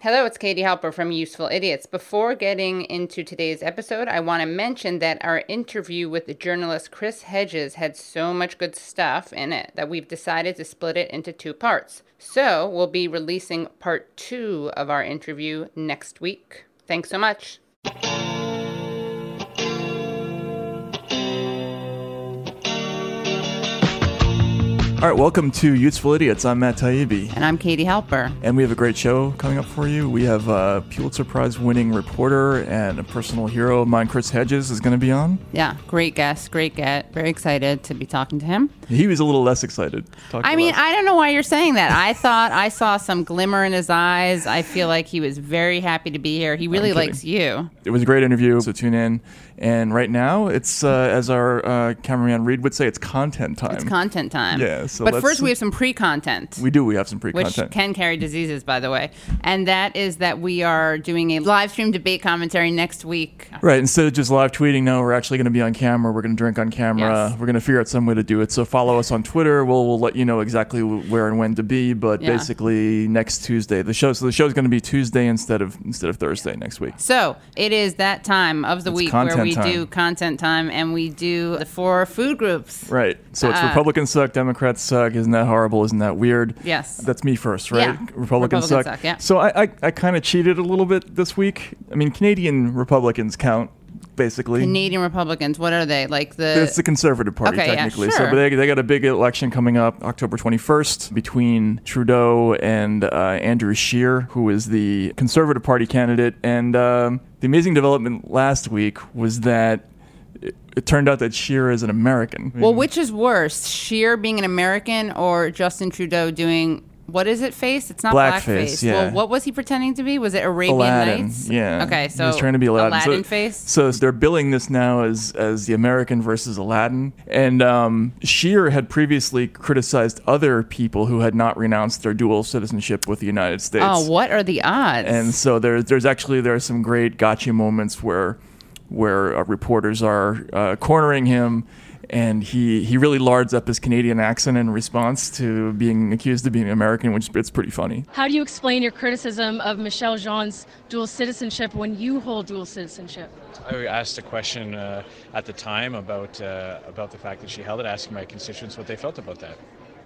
Hello, it's Katie Halper from Useful Idiots. Before getting into today's episode, I want to mention that our interview with the journalist Chris Hedges had so much good stuff in it that we've decided to split it into two parts. So we'll be releasing part two of our interview next week. Thanks so much. All right, welcome to Useful Idiots. I'm Matt Taibbi. And I'm Katie Halper. And we have a great show coming up for you. We have a Pulitzer Prize winning reporter and a personal hero of mine, Chris Hedges, is going to be on. Yeah, great guest, great get. Very excited to be talking to him. He was a little less excited. I mean, I don't know why you're saying that. I thought I saw some glimmer in his eyes. I feel like he was very happy to be here. He really likes you. It was a great interview, so tune in. And right now, it's uh, as our uh, cameraman Reed would say, it's content time. It's content time. Yeah. So but first, we have some pre-content. We do. We have some pre-content, which can carry diseases, by the way. And that is that we are doing a live stream debate commentary next week. Right. Instead of just live tweeting, no, we're actually going to be on camera. We're going to drink on camera. Yes. We're going to figure out some way to do it. So follow us on Twitter. We'll we'll let you know exactly where and when to be. But yeah. basically, next Tuesday, the show. So the show is going to be Tuesday instead of instead of Thursday next week. So it is that time of the it's week where we time. do content time and we do the four food groups. Right. So it's uh, Republicans suck, Democrats suck. Isn't that horrible? Isn't that weird? Yes. That's me first, right? Yeah. Republicans, Republicans suck. suck yeah. So I, I, I kind of cheated a little bit this week. I mean, Canadian Republicans count basically. Canadian Republicans, what are they? Like the It's the Conservative Party okay, technically. Yeah, sure. So but they they got a big election coming up October 21st between Trudeau and uh, Andrew Scheer, who is the Conservative Party candidate. And um, the amazing development last week was that it, it, turned out that Scheer is an American. Well, which is worse, Scheer being an American or Justin Trudeau doing what is it face? It's not blackface. blackface. Yeah. Well, what was he pretending to be? Was it Arabian Aladdin, Nights? Yeah. Okay, so he's trying to be Aladdin. Aladdin so, face. So they're billing this now as as the American versus Aladdin. And um, Scheer had previously criticized other people who had not renounced their dual citizenship with the United States. Oh, what are the odds? And so there's there's actually there are some great gotcha moments where where uh, reporters are uh, cornering him and he he really lards up his Canadian accent in response to being accused of being American, which it's pretty funny. How do you explain your criticism of Michaëlle Jean's dual citizenship when you hold dual citizenship? I asked a question uh, at the time about uh, about the fact that she held it, asking my constituents what they felt about that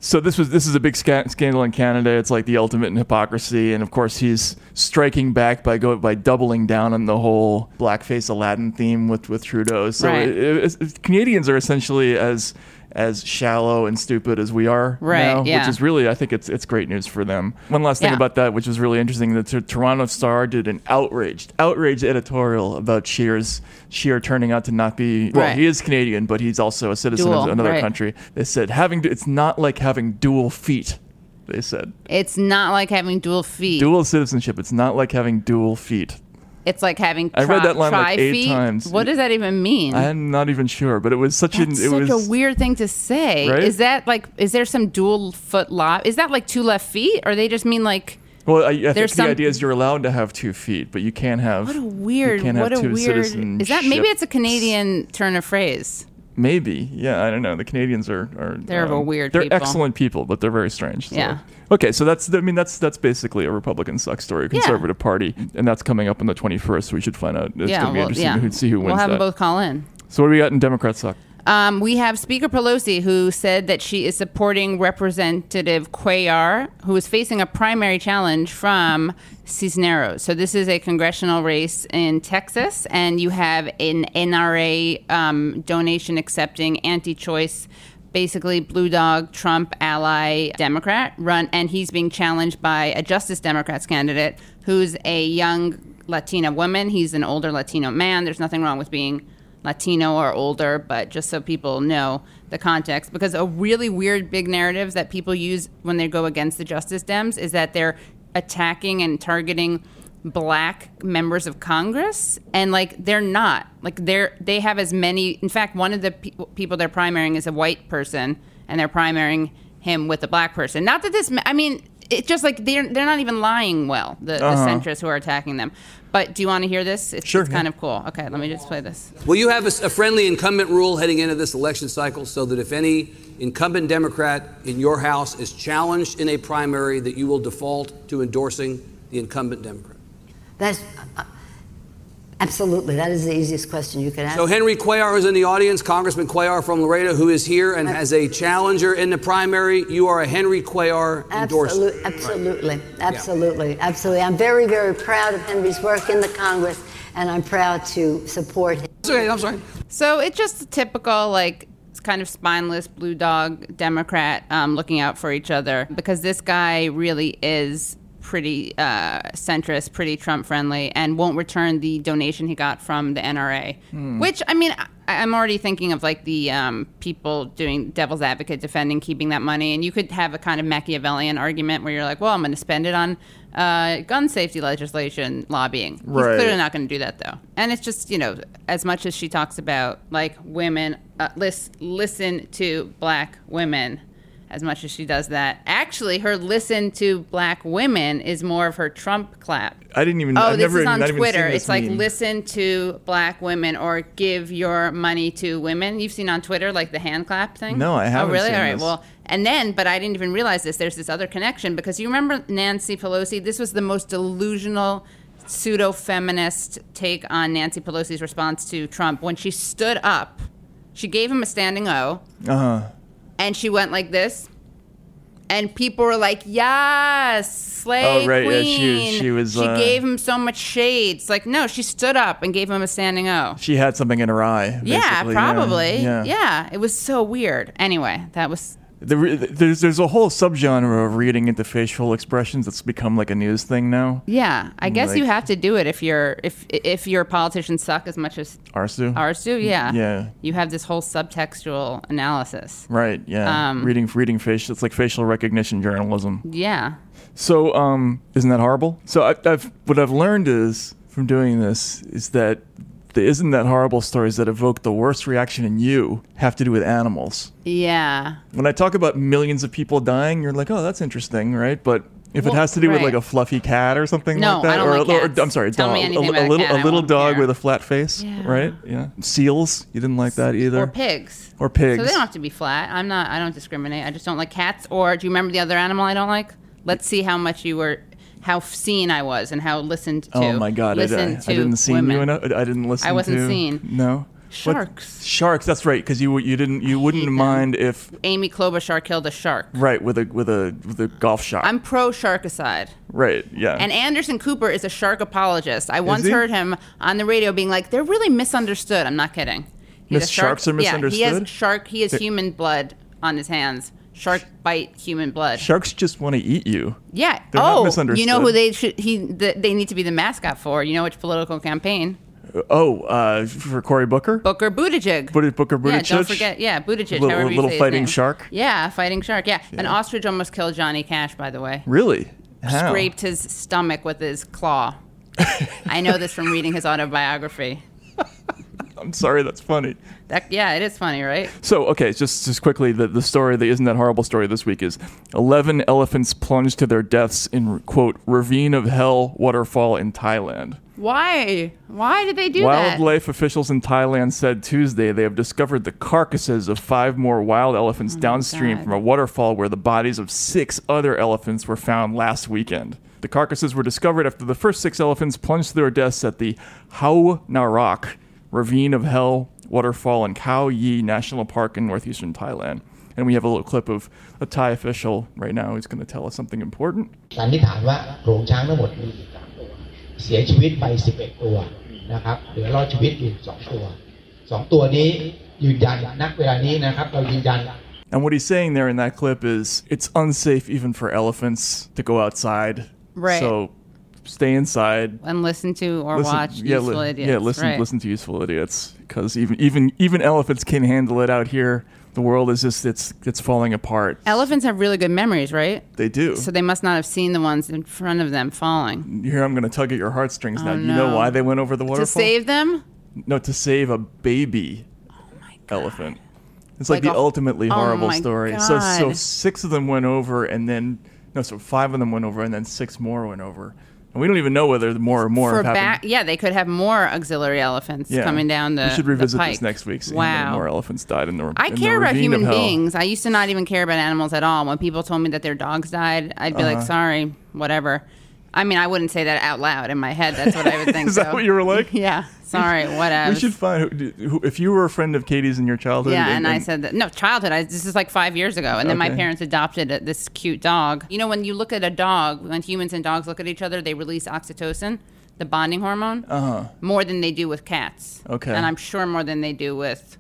so this was this is a big sca- scandal in Canada. It's like the ultimate in hypocrisy, and of course he's striking back by go by doubling down on the whole blackface Aladdin theme with with Trudeau. So right. it, it, Canadians are essentially as as shallow and stupid as we are right, now, yeah. which is really, I think it's it's great news for them. One last thing yeah. about that, which is really interesting, the T- Toronto Star did an outraged, outraged editorial about Scheer's Scheer turning out to not be well, right. he is Canadian, but he's also a citizen dual, of another right. country. They said having it's not like having dual feet. They said it's not like having dual feet. Dual citizenship. It's not like having dual feet. It's like having. Tri- I read that line like eight feet? times. What does that even mean? I'm not even sure, but it was such That's an. It such was a weird thing to say. Right? Is that like? Is there some dual foot lob? Is that like two left feet, or they just mean like? Well, I, I think the some- idea is you're allowed to have two feet, but you can't have. What a weird. What a weird. Is that maybe it's a Canadian turn of phrase? Maybe, yeah, I don't know. The Canadians are are They're um, weird They're people. excellent people, but they're very strange. so- Yeah. Okay, so that's I mean that's that's basically a Republican suck story, Conservative Party, and that's coming up on the 21st. So we should find out. It's yeah, gonna be well, interesting yeah. to see who wins We'll have that. them both call in. So what do we got in Democrat suck? Um, we have Speaker Pelosi, who said that she is supporting Representative Cuellar, who is facing a primary challenge from Cisneros. So this is a congressional race in Texas, and you have an NRA um, donation accepting anti-choice. Basically, blue dog Trump ally Democrat run, and he's being challenged by a Justice Democrats candidate who's a young Latina woman. He's an older Latino man. There's nothing wrong with being Latino or older, but just so people know the context, because a really weird big narrative that people use when they go against the Justice Dems is that they're attacking and targeting black members of Congress, and like they're not. Like they're they have as many. In fact, one of the pe- people they're primarying is a white person, and they're primarying him with a black person. Not that this. I mean, it's just like they're they're not even lying well. The, Uh-huh. the centrists who are attacking them. But do you want to hear this? It's, Sure, it's kind yeah. of cool. Okay, let me just play this. Will you have a friendly incumbent rule heading into this election cycle so that if any incumbent Democrat in your House is challenged in a primary, that you will default to endorsing the incumbent Democrat? That's uh, absolutely that is the easiest question you could ask. So Henry Cuellar is in the audience, Congressman Cuellar from Laredo, who is here and has a challenger in the primary. You are a Henry Cuellar endorser. Absolutely, absolutely, absolutely, absolutely. I'm very, very proud of Henry's work in the Congress, and I'm proud to support him. Okay, I'm sorry. So it's just a typical like it's kind of spineless blue dog Democrat um, looking out for each other because this guy really is pretty uh, centrist, pretty Trump friendly, and won't return the donation he got from the NRA. Which I mean, I, I'm already thinking of like the um, people doing devil's advocate defending keeping that money, and you could have a kind of Machiavellian argument where you're like, well, I'm going to spend it on uh, gun safety legislation lobbying. He's Right. clearly not going to do that though. And it's just you know, as much as she talks about like women, uh, lis- listen to black women. As much as she does that, actually, her listen to black women is more of her Trump clap. I didn't even. Oh, I've this never, is on Twitter. It's like meme. listen to black women or give your money to women. You've seen on Twitter like the hand clap thing. No, I haven't Oh, really? All right. this. Well, and then, but I didn't even realize this. There's this other connection because you remember Nancy Pelosi. This was the most delusional pseudo feminist take on Nancy Pelosi's response to Trump when she stood up. She gave him a standing O Uh-huh. And she went like this. And people were like, "Yes, slay Oh, right, yeah, queen." she- she was, She uh, gave him so much shade. It's like, no, she stood up and gave him a standing O. She had something in her eye. Yeah, probably. Yeah. Yeah. it was so weird. Anyway, that was The there's there's a whole subgenre of reading into facial expressions that's become like a news thing now. yeah. I guess you have to do it if you're if if your politicians suck as much as Ours do. ours do. Yeah, Yeah. You have this whole subtextual analysis. Right. Yeah. Um, reading reading facial. It's like facial recognition journalism. Yeah. So, um, isn't that horrible? So, I, I've what I've learned is from doing this is that the isn't that horrible stories that evoke the worst reaction in you have to do with animals. Yeah. When I talk about millions of people dying, you're like, oh, that's interesting, right? But if it has to do with like a fluffy cat or something No, like that, or, like a, or. I'm sorry, Tell dog, a, a a little I a little dog care. with a flat face, Yeah. right? Yeah. Seals, you didn't like that either. Or pigs. Or pigs. So they don't have to be flat. I'm not. I don't discriminate. I just don't like cats. Or do you remember the other animal I don't like? Let's see how much you were, how seen I was, and how listened to. Oh my god! I, I, I didn't see you enough. I didn't listen. I wasn't to, seen. No. What- Sharks. Sharks. That's right. Because you you didn't you wouldn't them. mind if Amy Klobuchar killed a shark. right with a with a with a golf shot. I'm pro sharkicide. right. Yeah. And Anderson Cooper is a shark apologist. I once he? heard him on the radio being like, "They're really misunderstood." I'm not kidding. He's Miss a shark- Sharks are misunderstood. Yeah, he has shark. He has human blood on his hands. Shark bite human blood. Sharks just want to eat you. Yeah. They're not oh, misunderstood. you know who they should he the, they need to be the mascot for? You know which political campaign? Oh, uh, for Cory Booker. Booker Buttigieg. Booker, Booker Yeah, Buttigieg. don't forget. Yeah, Buttigieg. Little- you little fighting shark? Yeah, fighting shark. Yeah. an ostrich almost killed Johnny Cash. By the way, Really? How? scraped his stomach with his claw. I know this from reading his autobiography. I'm sorry. That's funny. That yeah, it is funny, right? So okay, just just quickly, the the story that isn't that horrible story this week is eleven elephants plunged to their deaths in quote ravine of hell waterfall in Thailand. Why? Why did they do that? Wildlife officials in Thailand said Tuesday they have discovered the carcasses of five more wild elephants oh downstream Oh God. from a waterfall where the bodies of six other elephants were found last weekend. The carcasses were discovered after the first six elephants plunged to their deaths at the Haew Narok Ravine of Hell Waterfall in Khao Yai National Park in northeastern Thailand. And we have a little clip of a Thai official right now who's going to tell us something important. 11 2 And what he's saying there in that clip is it's unsafe even for elephants to go outside. Right. So stay inside. and listen to or Listen- watch yeah, useful li- idiots. Yeah, listen right. listen to useful idiots because even even even elephants can handle it out here. The world is just it's it's falling apart. Elephants have really good memories, right? They do. So they must not have seen the ones in front of them falling. Here I'm going to tug at your heartstrings oh, now. Oh, You know why they went over the waterfall? To save them? no, to save a baby oh elephant. It's like, Like the a- ultimately oh horrible my story. So so six of them went over, and then no, so five of them went over, and then six more went over, and we don't even know whether more or more For have happened. back, yeah, they could have more auxiliary elephants Yeah. coming down the. We should the revisit this next week. See Wow. more elephants died in the. I in the care about human beings. I used to not even care about animals at all. When people told me that their dogs died, I'd be like, Uh-huh. sorry, whatever. I mean, I wouldn't say that out loud in my head. That's what I would think. Is that so. what you were like? Yeah. Sorry. Whatever. We should find who, who, if you were a friend of Katie's in your childhood. Yeah, and I said that no childhood. I, this is like five years ago, and then my parents adopted a, this cute dog. You know, when you look at a dog, when humans and dogs look at each other, they release oxytocin, the bonding hormone, uh-huh. more than they do with cats. Okay. and I'm sure more than they do with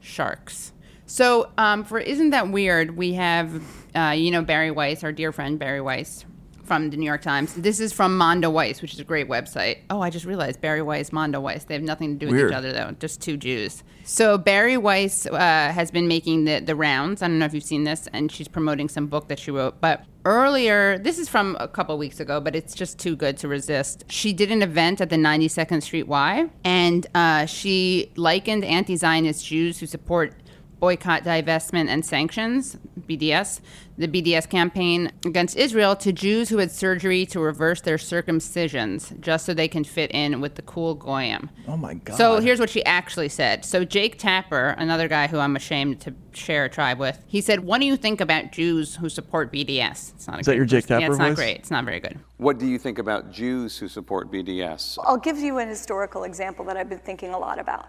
sharks. So, um, for isn't that weird? We have, uh, you know, Bari Weiss, our dear friend Bari Weiss from the New York Times. This is from Mondo Weiss, which is a great website. Oh, I just realized Bari Weiss, Mondo Weiss. They have nothing to do with Weird. each other, though. Just two Jews. So Bari Weiss uh, has been making the the rounds. I don't know if you've seen this, and she's promoting some book that she wrote. But earlier, this is from a couple weeks ago, but it's just too good to resist. She did an event at the 92nd Street Y, and uh, she likened anti-Zionist Jews who support boycott, divestment, and sanctions, BDS, the BDS campaign against Israel, to Jews who had surgery to reverse their circumcisions just so they can fit in with the cool goyim. Oh my god. So here's what she actually said. So Jake Tapper, another guy who I'm ashamed to share a tribe with, he said, "What do you think about Jews who support BDS?" It's not. A Is that your Jake Tapper? Yeah, Tapper it's not great. It's not very good. What do you think about Jews who support BDS? I'll give you an historical example that I've been thinking a lot about.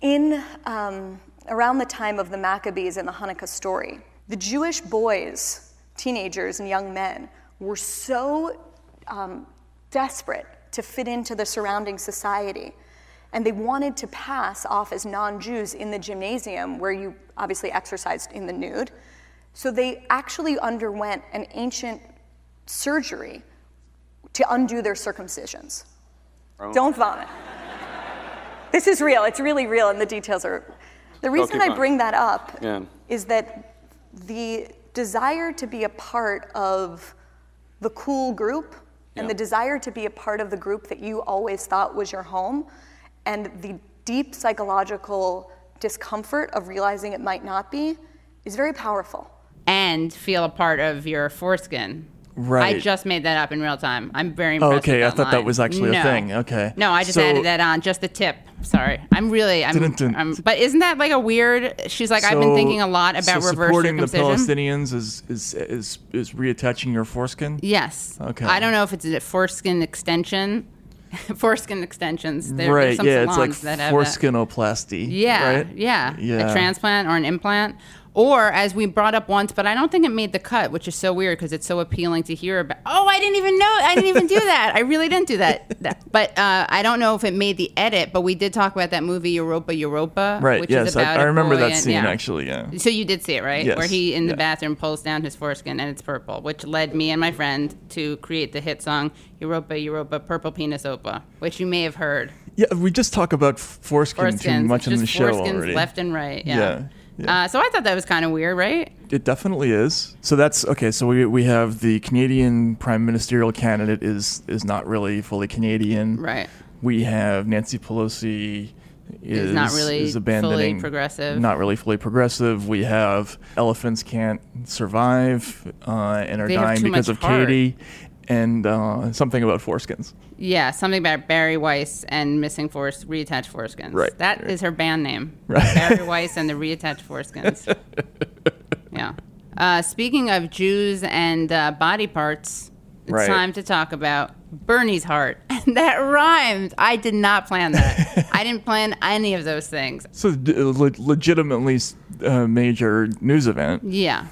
In um, around the time of the Maccabees and the Hanukkah story, the Jewish boys, teenagers, and young men were so um, desperate to fit into the surrounding society, and they wanted to pass off as non-Jews in the gymnasium, where you obviously exercised in the nude. So they actually underwent an ancient surgery to undo their circumcisions. Don't vomit. This is real. It's really real, and the details are. The reason I bring that up Yeah. is that the desire to be a part of the cool group and Yeah. the desire to be a part of the group that you always thought was your home and the deep psychological discomfort of realizing it might not be is very powerful. And feel a part of your foreskin. I just made that up in real time. I'm very Oh, impressed. okay. I thought that line. was actually a thing. Okay. No, I just So- added that on. Just the tip. Sorry. I'm really. I'm, Dun-dun-dun. I'm. But isn't that like a weird? She's like, I've been thinking a lot about so reverse supporting the circumcision. Palestinians is is is is reattaching your foreskin. Yes. Okay. I don't know if it's a foreskin extension. foreskin extensions. There, right. Some Yeah. It's like salons that have that. foreskinoplasty. Yeah, Right. yeah, Yeah. a transplant or an implant, or as we brought up once, but I don't think it made the cut, which is so weird because it's so appealing to hear about. Oh, I didn't even know, I didn't even do that. I really didn't do that. That- But uh, I don't know if it made the edit. But we did talk about that movie Europa Europa, Right. Which yes. is about I, I remember that scene yeah. actually. Yeah. So you did see it, right? Yes, Where he in the yeah. bathroom pulls down his foreskin and it's purple, which led me and my friend to create the hit song Europa Europa Purple Penis Opa, which you may have heard. Yeah. We just talk about foreskin too Foreskins, much in the show foreskins already. left and right. Yeah, Yeah. Yeah. Uh, so I thought that was kind of weird, right? It definitely is. So that's okay. So we, we have the Canadian prime ministerial candidate is is not really fully Canadian. Right. We have Nancy Pelosi is, not really is fully progressive. Not really fully progressive. We have elephants can't survive uh, and are They dying because of heart. Katie, and uh, something about foreskins. Yeah, something about Bari Weiss and missing force reattached foreskins. Right, That is right. her band name. Right. Bari Weiss and the reattached foreskins. yeah. Uh, speaking of Jews and uh, body parts, it's Right. time to talk about Bernie's heart. And that rhymed. I did not plan that. I didn't plan any of those things. So d- le- legitimately uh, major news event. Yeah.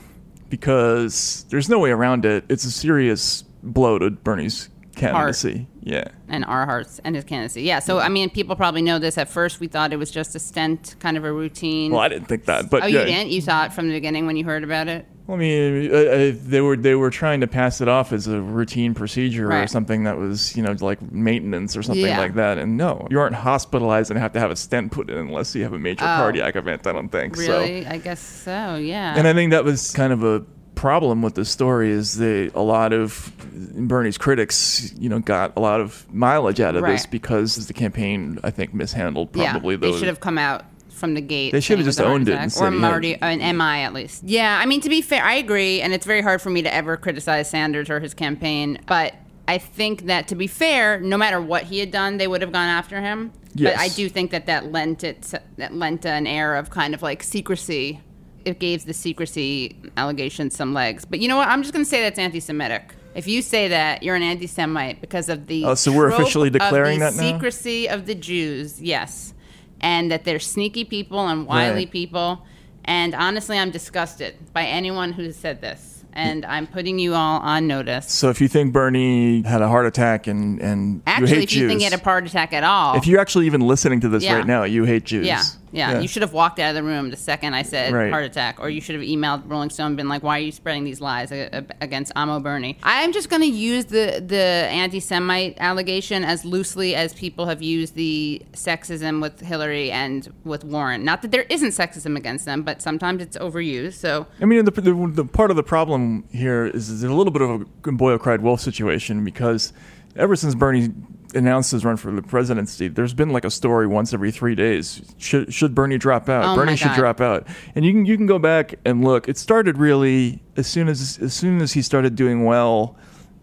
because there's no way around it. It's a serious blow to Bernie's candidacy. Yeah. and our hearts and his candidacy. Yeah. So I mean, people probably know this. At first, we thought it was just a stent, kind of a routine. Well, I didn't think that, but oh, yeah. you didn't? You saw it from the beginning when you heard about it. Well, I mean, uh, uh, they were they were trying to pass it off as a routine procedure or something that was you know like maintenance or something Yeah. like that. And no, you aren't hospitalized and have to have a stent put in unless you have a major Oh. cardiac event. I don't think so. Really? I guess so. Yeah. And I think that was kind of a problem with the story is that a lot of Bernie's critics, you know, got a lot of mileage out of this because the campaign, I think, mishandled probably yeah, they should have come out from the gate. They should have just was a heart owned it and or said he had- Marty, uh, an MI at least. Yeah, I mean to be fair, I agree, and it's very hard for me to ever criticize Sanders or his campaign, but I think that to be fair, no matter what he had done, they would have gone after him. Yes. But I do think that that lent it that lent an air of kind of like secrecy. It gave the secrecy allegations some legs. But you know what? I'm just going to say that's anti-Semitic. If you say that, you're an anti-Semite because of the Oh, so we're officially declaring of the that now? secrecy of the Jews. Yes, and that they're sneaky people and wily Right. people. And honestly, I'm disgusted by anyone who has said this. And I'm putting you all on notice. So if you think Bernie had a heart attack and and you Actually, hate if you Jews, think he had a heart attack at all, if you're actually even listening to this Yeah. right now, you hate Jews. Yeah, yeah, You should have walked out of the room the second I said Right. heart attack, or you should have emailed Rolling Stone and been like, "Why are you spreading these lies against Amo Bernie?" I'm just going to use the the anti-Semite allegation as loosely as people have used the sexism with Hillary and with Warren. Not that there isn't sexism against them, but sometimes it's overused. So I mean, the, the, the part of the problem here is, is a little bit of a boy cried wolf situation because ever since Bernie announced his run for the presidency, there's been like a story once every three days. Should, should Bernie drop out? Oh Bernie should drop out. And you can you can go back and look. It started really as soon as as soon as he started doing well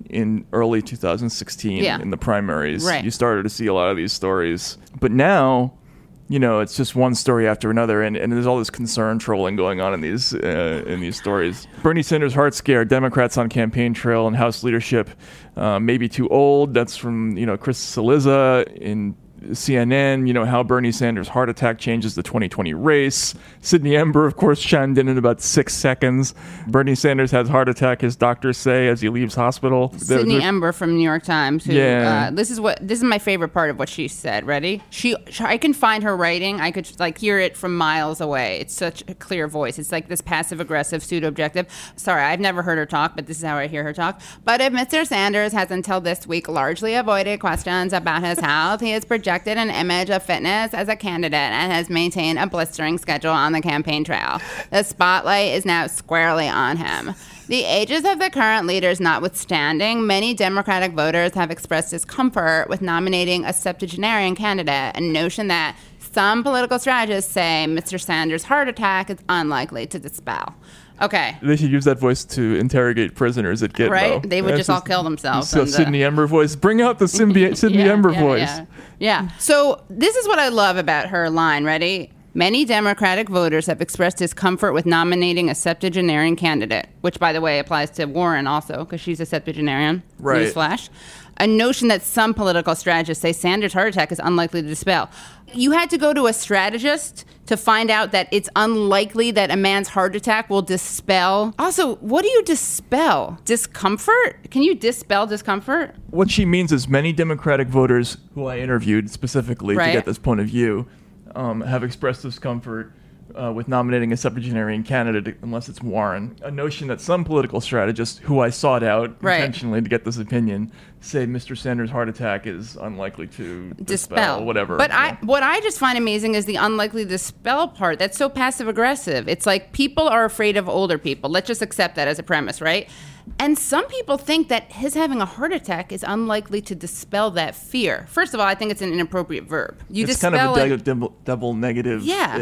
in early 2016 Yeah. in the primaries. Right. You started to see a lot of these stories, but now you know, it's just one story after another, and, and there's all this concern trolling going on in these uh, in these stories. Bernie Sanders heart scare, Democrats on campaign trail and House leadership, uh, maybe too old. That's from you know Chris Cillizza in CNN. You know how Bernie Sanders heart attack changes the 2020 race. Sydney Ember, of course, chimed in in about six seconds. Bernie Sanders has heart attack. His doctors say as he leaves hospital. Sydney there's- Ember from New York Times. Who, Yeah. Uh, this is what this is my favorite part of what she said. Ready? She, sh I can find her writing. I could like hear it from miles away. It's such a clear voice. It's like this passive aggressive pseudo objective. Sorry, I've never heard her talk, but this is how I hear her talk. But if Mr. Sanders has until this week largely avoided questions about his health, he has projected an image of fitness as a candidate and has maintained a blistering schedule on the campaign trail. The spotlight is now squarely on him. The ages of the current leaders notwithstanding, many Democratic voters have expressed discomfort with nominating a septuagenarian candidate, a notion that some political strategists say Mr. Sanders' heart attack is unlikely to dispel. Okay. They should use that voice to interrogate prisoners at Gitmo. Right? They would That's just all kill themselves So and, uh, Sydney Ember voice. Bring out the Sydney Yeah, Ember yeah, voice. Yeah. yeah. So this is what I love about her line. Ready? Many Democratic voters have expressed discomfort with nominating a septuagenarian candidate, which, by the way, applies to Warren also because she's a septuagenarian. Right. Newsflash. A notion that some political strategists say Sanders' heart attack is unlikely to dispel. You had to go to a strategist to find out that it's unlikely that a man's heart attack will dispel. Also, what do you dispel? Discomfort? Can you dispel discomfort? What she means is many Democratic voters who I interviewed specifically Right. to get this point of view um, have expressed discomfort uh, with nominating a septuagenarian candidate unless it's Warren. A notion that some political strategists who I sought out Right. intentionally to get this opinion say Mr. Sanders' heart attack is unlikely to dispel, dispel whatever. But. I, what I just find amazing is the unlikely dispel part. That's so passive aggressive. It's like people are afraid of older people. Let's just accept that as a premise, right? And some people think that his having a heart attack is unlikely to dispel that fear. First of all, I think it's an inappropriate verb. You dispel it's kind of a it- double, double, negative yeah.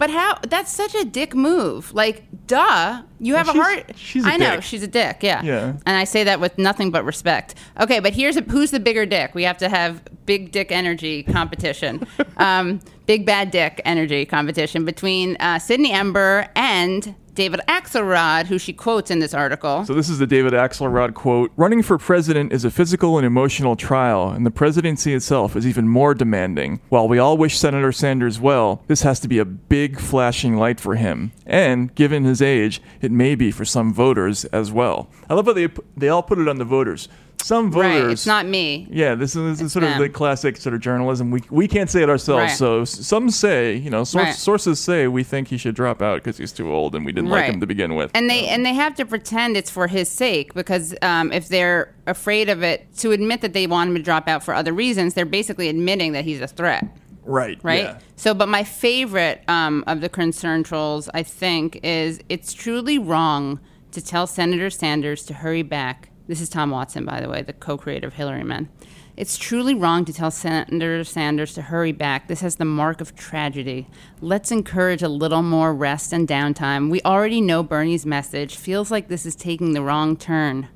But how? That's such a dick move. Like, duh, you have Well, a heart. she's a I know dick. she's a dick. Yeah. Yeah. And I say that with nothing but respect. Okay, but here's a, who's the bigger dick? We have to have big dick energy competition. um, big bad dick energy competition between uh, Sydney Ember and David Axelrod, who she quotes in this article. So this is the David Axelrod quote. Running for president is a physical and emotional trial, and the presidency itself is even more demanding. While we all wish Senator Sanders well, this has to be a big flashing light for him. And, given his age, it may be for some voters as well. I love how they, they all put it on the voters. Some voters. right. It's not me. Yeah, this is, this is sort them. of the classic sort of journalism. We, we can't say it ourselves. Right. So some say, you know, source, Right. sources say we think he should drop out because he's too old and we didn't like him to begin with. And they and they have to pretend it's for his sake because um, if they're afraid of it, to admit that they want him to drop out for other reasons, they're basically admitting that he's a threat. right. right? yeah. So, but my favorite um, of the concern trolls, I think, is it's truly wrong to tell Senator Sanders to hurry back. This is Tom Watson, by the way, the co-creator of Hillary Men. It's truly wrong to tell Senator Sanders to hurry back. This has the mark of tragedy. Let's encourage a little more rest and downtime. We already know Bernie's message. Feels like this is taking the wrong turn.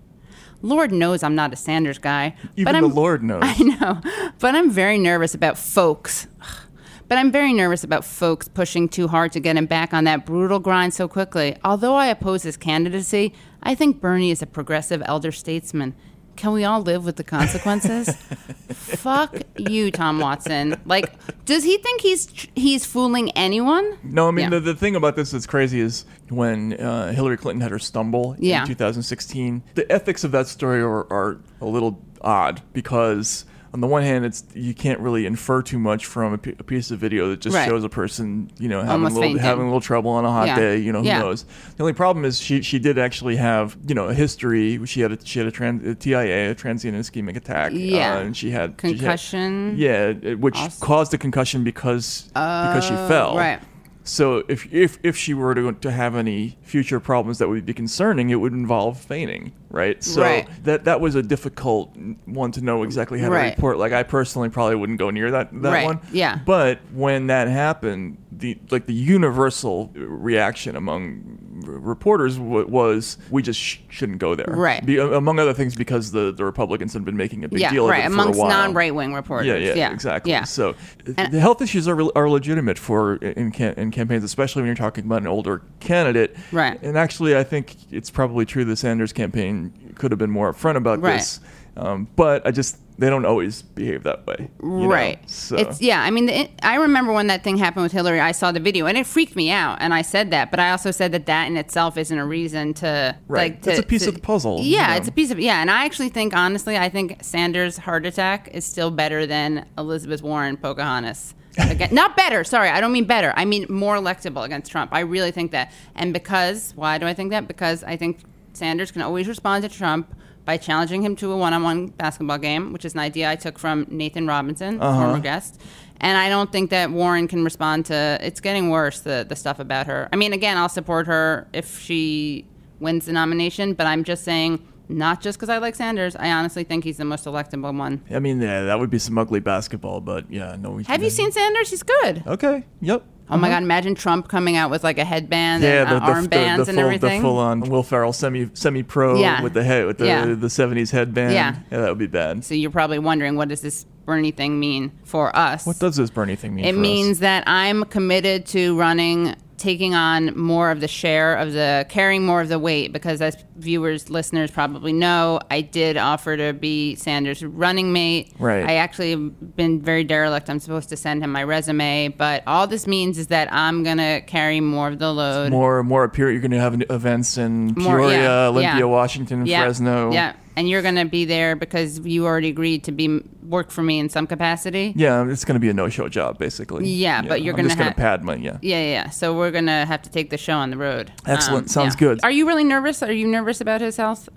Lord knows I'm not a Sanders guy. Even but the I'm, Lord knows. I know, but I'm very nervous about folks. But I'm very nervous about folks pushing too hard to get him back on that brutal grind so quickly. Although I oppose his candidacy, I think Bernie is a progressive elder statesman. Can we all live with the consequences? Fuck you, Tom Watson. Like, does he think he's he's fooling anyone? No, I mean Yeah. the, the thing about this that's crazy is when uh, Hillary Clinton had her stumble Yeah. in 2016. The ethics of that story are, are a little odd because on the one hand, it's you can't really infer too much from a, p- a piece of video that just Right. shows a person you know having Almost a little, fainting. having a little trouble on a hot Yeah. day. You know who Yeah. knows. The only problem is she she did actually have you know a history. She had a she had a, a TIA, a transient ischemic attack. Yeah. uh, and she had she had- Concussion. yeah, it- which caused a concussion because because she Oh, fell. right. So if if if she were to to have any future problems that would be concerning, it would involve feigning, right? So Right. that that was a difficult one to know exactly how to report. Like I personally probably wouldn't go near that that Right, one. yeah. But when that happened, the like the universal reaction among r- reporters w- was we just sh- shouldn't go there. Right. Be, among other things because the the Republicans had been making a big yeah, deal right. of it for Amongst a while. non-right wing reporters. Yeah, yeah, yeah, exactly. Yeah. So And- the health issues are, are legitimate for in cam- in campaigns, especially when you're talking about an older candidate. Right. And actually, I think it's probably true the Sanders campaign could have been more upfront about Right. this. Um, but I just they don't always behave that way. you know? Right. So It's yeah. I mean, the, I remember when that thing happened with Hillary. I saw the video and it freaked me out, and I said that. But I also said that that in itself isn't a reason to Right. like. To, It's a piece to- of the puzzle, you Yeah, know. it's a piece of yeah. And I actually think, honestly, I think Sanders' heart attack is still better than Elizabeth Warren Pocahontas. Again, not better. Sorry, I don't mean better. I mean more electable against Trump. I really think that. And because why do I think that? Because I think Sanders can always respond to Trump by challenging him to a one-on-one basketball game, which is an idea I took from Nathan Robinson, Uh-huh. former guest. And I don't think that Warren can respond to. It's getting worse. The the stuff about her. I mean, again, I'll support her if she wins the nomination. But I'm just saying, not just because I like Sanders. I honestly think he's the most electable one. I mean, yeah, that would be some ugly basketball, but yeah, no. We Have you seen Sanders? He's good. Okay. Yep. Oh my Uh-huh. God! Imagine Trump coming out with like a headband Yeah, and the, uh, the, armbands the, the, and full, everything. the full on Will Ferrell semi semi pro Yeah. with the head with the Yeah. the seventies headband. Yeah. that would be bad. so you're probably wondering, what does this Bernie thing mean for us? What does this Bernie thing mean? It for us? means that I'm committed to running, taking on more of the share of the, carrying more of the weight, because as viewers, listeners probably know, I did offer to be Sanders' running mate. Right. I actually have been very derelict. I'm supposed to send him my resume, but all this means is that I'm going to carry more of the load. more more appear. You're going to have events in More- Peoria, yeah, Olympia, yeah. Washington, Yeah, Fresno. Yeah. And you're going to be there because you already agreed to be work for me in some capacity. Yeah, it's going to be a no-show job, basically. Yeah, but you're going ha- to pad my yeah. Yeah, yeah, yeah. So we're gonna have to take the show on the road. Excellent. Um, Sounds yeah. good. Are you really nervous? Are you nervous about his health?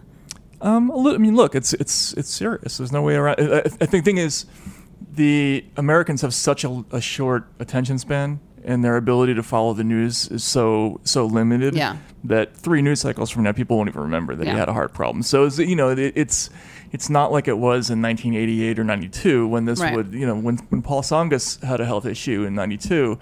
Um, a li- I mean, look, it's it's it's serious. There's no way around. I, I I think the thing is, the Americans have such a, a short attention span, and their ability to follow the news is so so limited. Yeah. That three news cycles from now, people won't even remember that Yeah. he had a heart problem. So it's, you know, it, it's it's not like it was in 1988 or 92 when this Right. would you know when when Paul Tsongas had a health issue in 92.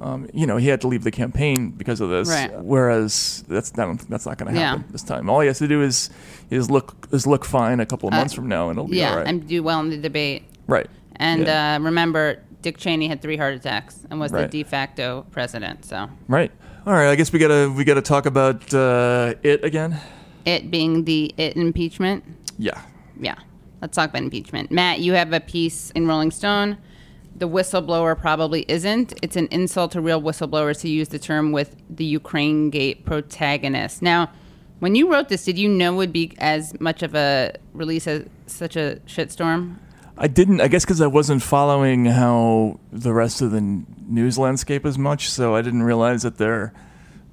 Um, you know, he had to leave the campaign because of this. Right. Whereas that's not that's not going to Yeah. happen this time. All he has to do is is look is look fine a couple of Uh, months from now, and it'll be yeah, all right. and do well in the debate. right. And Yeah. uh, remember, Dick Cheney had three heart attacks and was Right. the de facto president. So right. All right. I guess we gotta we gotta talk about uh, it again. it being the it impeachment. Yeah. Yeah, let's talk about impeachment. Matt, you have a piece in Rolling Stone. The whistleblower probably isn't. It's an insult to real whistleblowers to use the term with the Ukraine Gate protagonist. Now, when you wrote this, did you know it would be as much of a release as such a shitstorm? I didn't. I guess because I wasn't following how the rest of the n- news landscape as much, so I didn't realize that there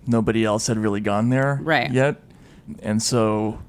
nobody else had really gone there Right. yet, and so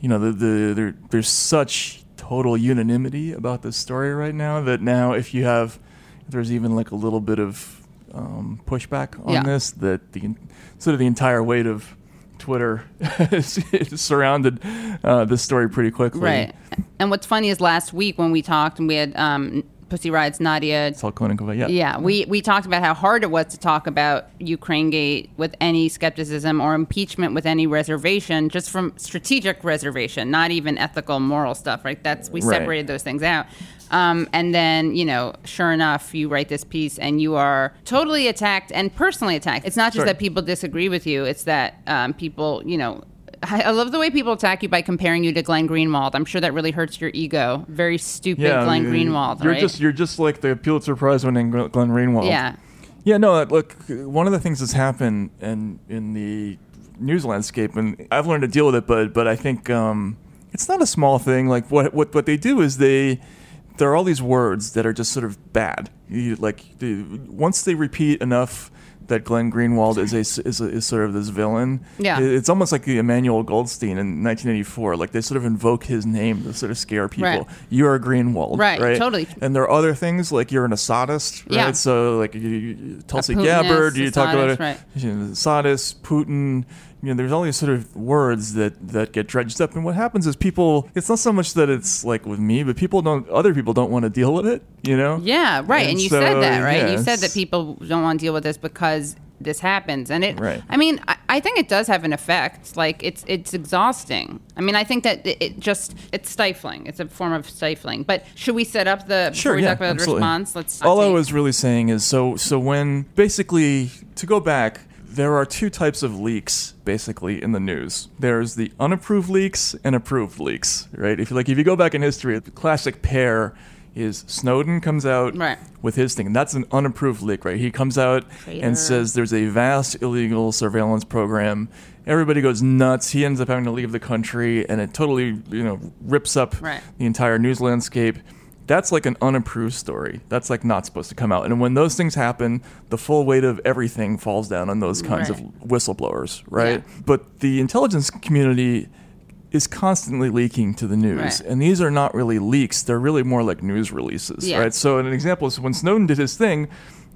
you know the the there, there's such total unanimity about this story right now that now if you have if there's even like a little bit of um, pushback on Yeah. this that the sort of the entire weight of Twitter surrounded uh, this story pretty quickly. Right. And what's funny is last week when we talked and we had um, Pussy Riot's Nadia Koenig, yeah. Yeah, we, we talked about how hard it was to talk about Ukraine Gate with any skepticism or impeachment with any reservation, just from strategic reservation, not even ethical, moral stuff, right? That's we Right. separated those things out. Um, and then, you know, sure enough, you write this piece and you are totally attacked and personally attacked. It's not just Sure. that people disagree with you; it's that um, people, you know, I I love the way people attack you by comparing you to Glenn Greenwald. I'm sure that really hurts your ego. Very stupid Glenn uh, Greenwald, You're right? just you're just like the Pulitzer Prize winning Glenn Glenn Greenwald. yeah. Yeah, no, look, one of the things that's happened in in the news landscape, and I've learned to deal with it, but but I think um, it's not a small thing. Like what what what they do is they there are all these words that are just sort of bad. You, like the, once they repeat enough that Glenn Greenwald is a, is, a, is sort of this villain. Yeah. it's almost like the Emmanuel Goldstein in 1984. Like they sort of invoke his name to sort of scare people. Right. You are Greenwald, Right, right? totally. And there are other things like you're an Assadist, right? Yeah. So like you, you, Tulsi Gabbard, you talk about it, right. you know, Putin. You know, there's all these sort of words that that get dredged up, and what happens is people. It's not so much that it's like with me, but people don't. Other people don't want to deal with it. You know. Yeah, right. And, And you so, said that, right? yeah, you said that people don't want to deal with this because this happens, and it. Right. I mean, I, I think it does have an effect. Like it's it's exhausting. I mean, I think that it, it just it's stifling. It's a form of stifling. But should we set up the Sure, we yeah, talk about absolutely. the response? Let's. All I was really saying is so so when basically to go back, there are two types of leaks basically in the news. There's the unapproved leaks and approved leaks, right? If you like if you go back in history, the classic pair is Snowden comes out Right. with his thing. And that's an unapproved leak, right? He comes out Traitor. and says there's a vast illegal surveillance program. Everybody goes nuts. He ends up having to leave the country and it totally, you know, rips up Right. the entire news landscape. That's like an unapproved story. That's like not supposed to come out. And when those things happen, the full weight of everything falls down on those kinds Right. of whistleblowers, right? Yeah. But the intelligence community is constantly leaking to the news. Right. And these are not really leaks, they're really more like news releases, Yeah. right? So an example is when Snowden did his thing,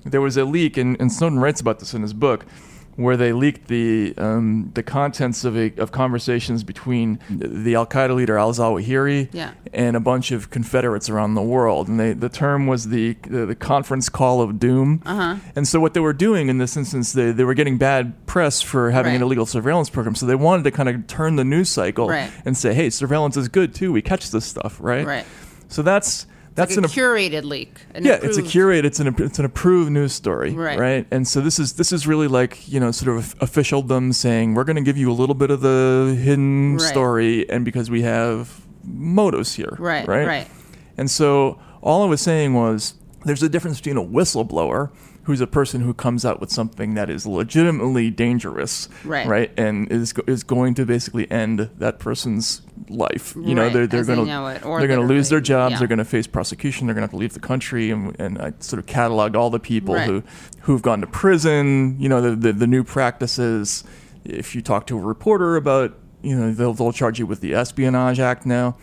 there was a leak, and, and Snowden writes about this in his book, where they leaked the um, the contents of a, of conversations between the Al Qaeda leader Al Zawahiri Yeah. and a bunch of Confederates around the world, and they the term was the the, the conference call of doom. Uh-huh. And so what they were doing in this instance, they, they were getting bad press for having an illegal surveillance program. So they wanted to kind of turn the news cycle Right. and say, hey, surveillance is good too. We catch this stuff, right? Right. So that's that's like an a curated leak. an yeah, it's a curated. It's an it's an approved news story, Right. And so this is this is really like you know sort of officialdom saying we're going to give you a little bit of the hidden Right. story, and because we have motives here, Right, right, right. And so all I was saying was there's a difference between a whistleblower who's a person who comes out with something that is legitimately dangerous, Right. right, and is is going to basically end that person's life. You know, they're they're going to they're going to lose their jobs. yeah. They're going to face prosecution. They're going to have to leave the country, and, and I sort of cataloged all the people Right. who who've gone to prison. You know, the, the the new practices. If you talk to a reporter about, you know, they'll they'll charge you with the Espionage Act now.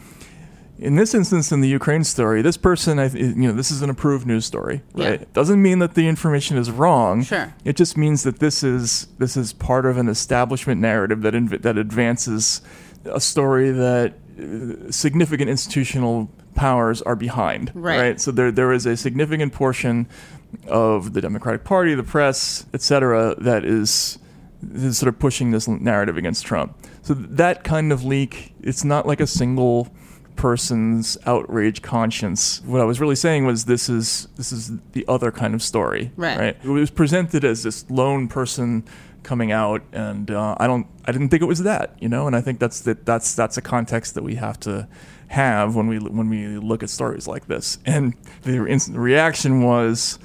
In this instance, in the Ukraine story, this person, I, you know, this is an approved news story, right? It doesn't mean that the information is wrong. Sure. It just means that this is this is part of an establishment narrative that inv- that advances a story that uh, significant institutional powers are behind. Right. So there there is a significant portion of the Democratic Party, the press, et cetera, that is, is sort of pushing this narrative against Trump. So that kind of leak, it's not like a single person's outraged conscience. What I was really saying was this is this is the other kind of story. Right. Right. It was presented as this lone person coming out, and uh, I don't, I didn't think it was that, you know. And I think that's the, that's that's a context that we have to have when we when we look at stories like this. And the instant reaction was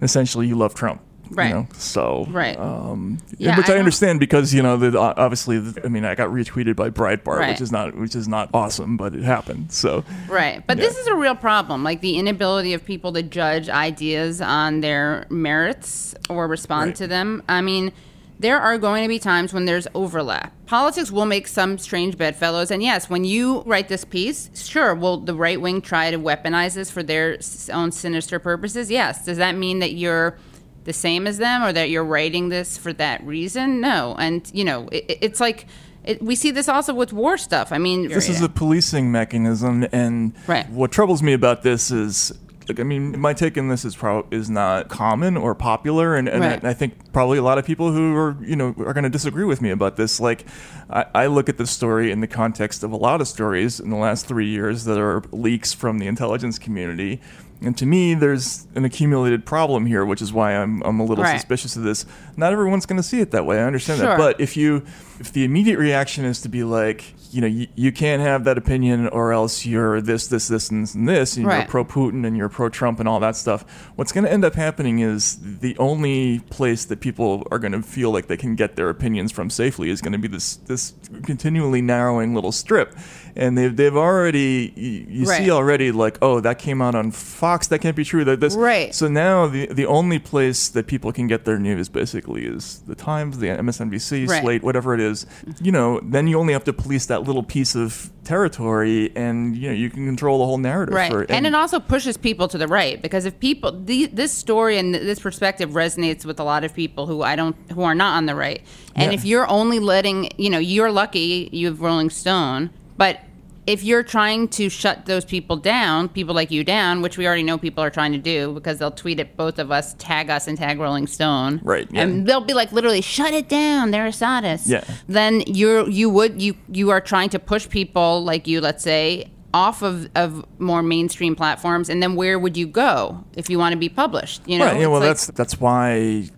essentially, you love Trump. Right. You know? So. Right. Um, Yeah, which I I, understand because you know, the, obviously, the, I mean, I got retweeted by Breitbart, Right. which is not which is not awesome, but it happened. So. Right. But this is a real problem. Like the inability of people to judge ideas on their merits or respond Right. to them. I mean, there are going to be times when there's overlap. Politics will make some strange bedfellows. And yes, when you write this piece, sure, will the right wing try to weaponize this for their own sinister purposes? Yes. Does that mean that you're the same as them or that you're writing this for that reason? No. And, you know, it, it- it's like. It, we see this also with war stuff. I mean, This is a policing mechanism, and Right. what troubles me about this is, like, I mean, my take on this is pro- is not common or popular, and, and Right. I, I think probably a lot of people who are, you know, are going to disagree with me about this. Like, I, I look at this story in the context of a lot of stories in the last three years that are leaks from the intelligence community, And to me, there's an accumulated problem here, which is why I'm, I'm a little Right. suspicious of this. Not everyone's going to see it that way. I understand Sure. that. But if you, if the immediate reaction is to be like, you know, you, you can't have that opinion or else you're this, this, this, and this, and this, and Right. you're pro Putin and you're pro Trump and all that stuff, what's going to end up happening is the only place that people are going to feel like they can get their opinions from safely is going to be this, this continually narrowing little strip. And they've, they've already, you, you Right. see already like, oh, that came out on Fox. That can't be true. That this, Right. So now the the only place that people can get their news basically is the Times, the MSNBC, Right. Slate, whatever it is. You know, then you only have to police that little piece of territory, and you know you can control the whole narrative. Right. For, and, it also pushes people to the right because if people the, this story and this perspective resonates with a lot of people who I don't who are not on the right. And Yeah. if you're only letting, you know, you're lucky you have Rolling Stone, but if you're trying to shut those people down, people like you down, which we already know people are trying to do because they'll tweet at both of us, tag us, and tag Rolling Stone, Right, yeah. And they'll be like, literally, shut it down. They're Assadis. Yeah. Then you're you would you you are trying to push people like you, let's say, off of, of more mainstream platforms, and then where would you go if you want to be published? You know, right. Yeah. Well, like- that's that's why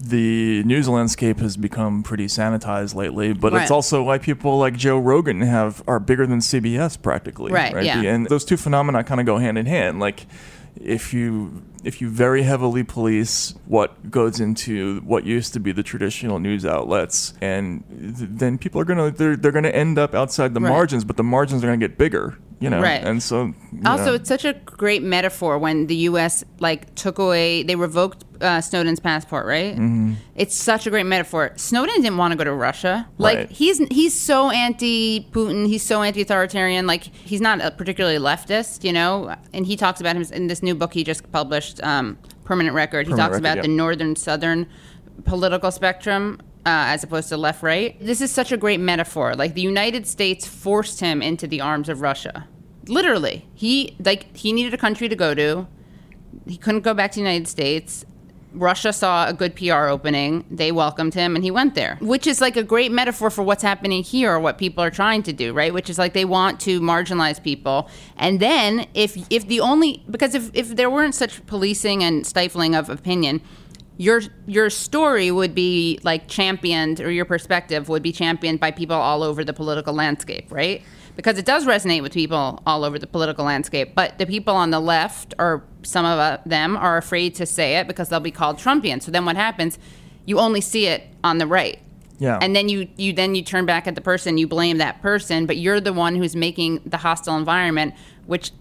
the news landscape has become pretty sanitized lately, but Right. it's also why people like Joe Rogan have are bigger than CBS practically. Right, yeah. And those two phenomena kind of go hand in hand. Like if you if you very heavily police what goes into what used to be the traditional news outlets, and th- then people are gonna they're they're gonna end up outside the Right. margins, but the margins are gonna get bigger. You know, Right. and so Also, know. it's such a great metaphor when the U.S. like took away, they revoked uh, Snowden's passport, right? Mm-hmm. It's such a great metaphor. Snowden didn't want to go to Russia. Like Right. he's he's so anti-Putin, he's so anti-authoritarian. Like he's not a particularly leftist, you know. And he talks about him in this new book he just published, um, Permanent Record. He Permanent talks Record, about yeah. the northern southern political spectrum. Uh, as opposed to left right. This is such a great metaphor. Like the United States forced him into the arms of Russia. Literally. He like he needed a country to go to. He couldn't go back to the United States. Russia saw a good PR opening. They welcomed him and he went there. Which is like a great metaphor for what's happening here or what people are trying to do, right? Which is like they want to marginalize people. And then if if the only because if if there weren't such policing and stifling of opinion, your your story would be like championed or your perspective would be championed by people all over the political landscape, right? Because it does resonate with people all over the political landscape, but the people on the left or some of uh, them are afraid to say it because they'll be called Trumpian. So then what happens? You only see it on the right. Yeah. And then you you then you turn back at the person, you blame that person, but you're the one who's making the hostile environment which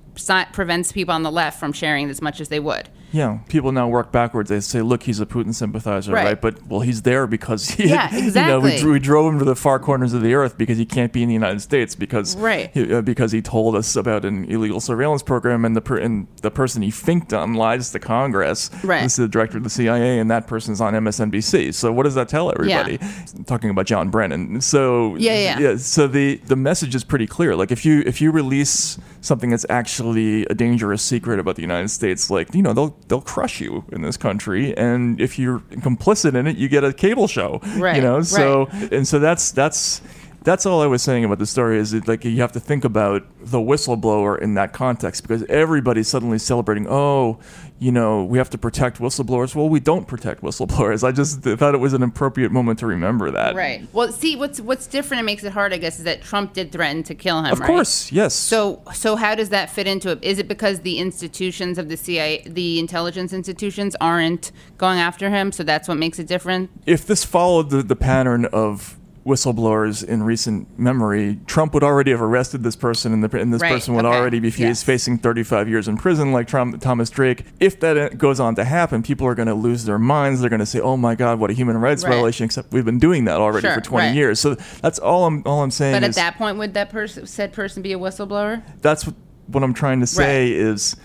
prevents people on the left from sharing as much as they would. Yeah, people now work backwards. They say, "Look, he's a Putin sympathizer, Right. right?" But well, he's there because he, Yeah, you know, we, exactly. we drove him to the far corners of the earth because he can't be in the United States because Right. he, uh, because he told us about an illegal surveillance program and the per- and the person he finked on lies to Congress. Right. This is the director of the CIA, and that person's on MSNBC. So what does that tell everybody? Talking about John Brennan. So Yeah, yeah. So the the message is pretty clear. Like if you if you release something that's actually a dangerous secret about the United States, like you know they'll they'll crush you in this country, and if you're complicit in it, you get a cable show. Right, You know. So right. and so that's that's. That's all I was saying about the story is that, like you have to think about the whistleblower in that context because everybody's suddenly celebrating. Oh, you know, we have to protect whistleblowers. Well, we don't protect whistleblowers. I just thought it was an appropriate moment to remember that. Right. Well, see, what's what's different and makes it hard, I guess, is that Trump did threaten to kill him. Of right? course, yes. So, so how does that fit into it? Is it because the institutions of the CIA, the intelligence institutions, aren't going after him? So that's what makes it different. if this followed the, the pattern of whistleblowers in recent memory, Trump would already have arrested this person, and, the, and this Right, person would okay, already be yes. facing 35 years in prison, like Trump, Thomas Drake. If that goes on to happen, people are going to lose their minds. They're going to say, "Oh my God, what a human rights Right. violation!" Except we've been doing that already Sure, for 20 right. years. So that's all I'm all I'm saying But at is that point, would that person, said person, be a whistleblower? that's what, what I'm trying to say is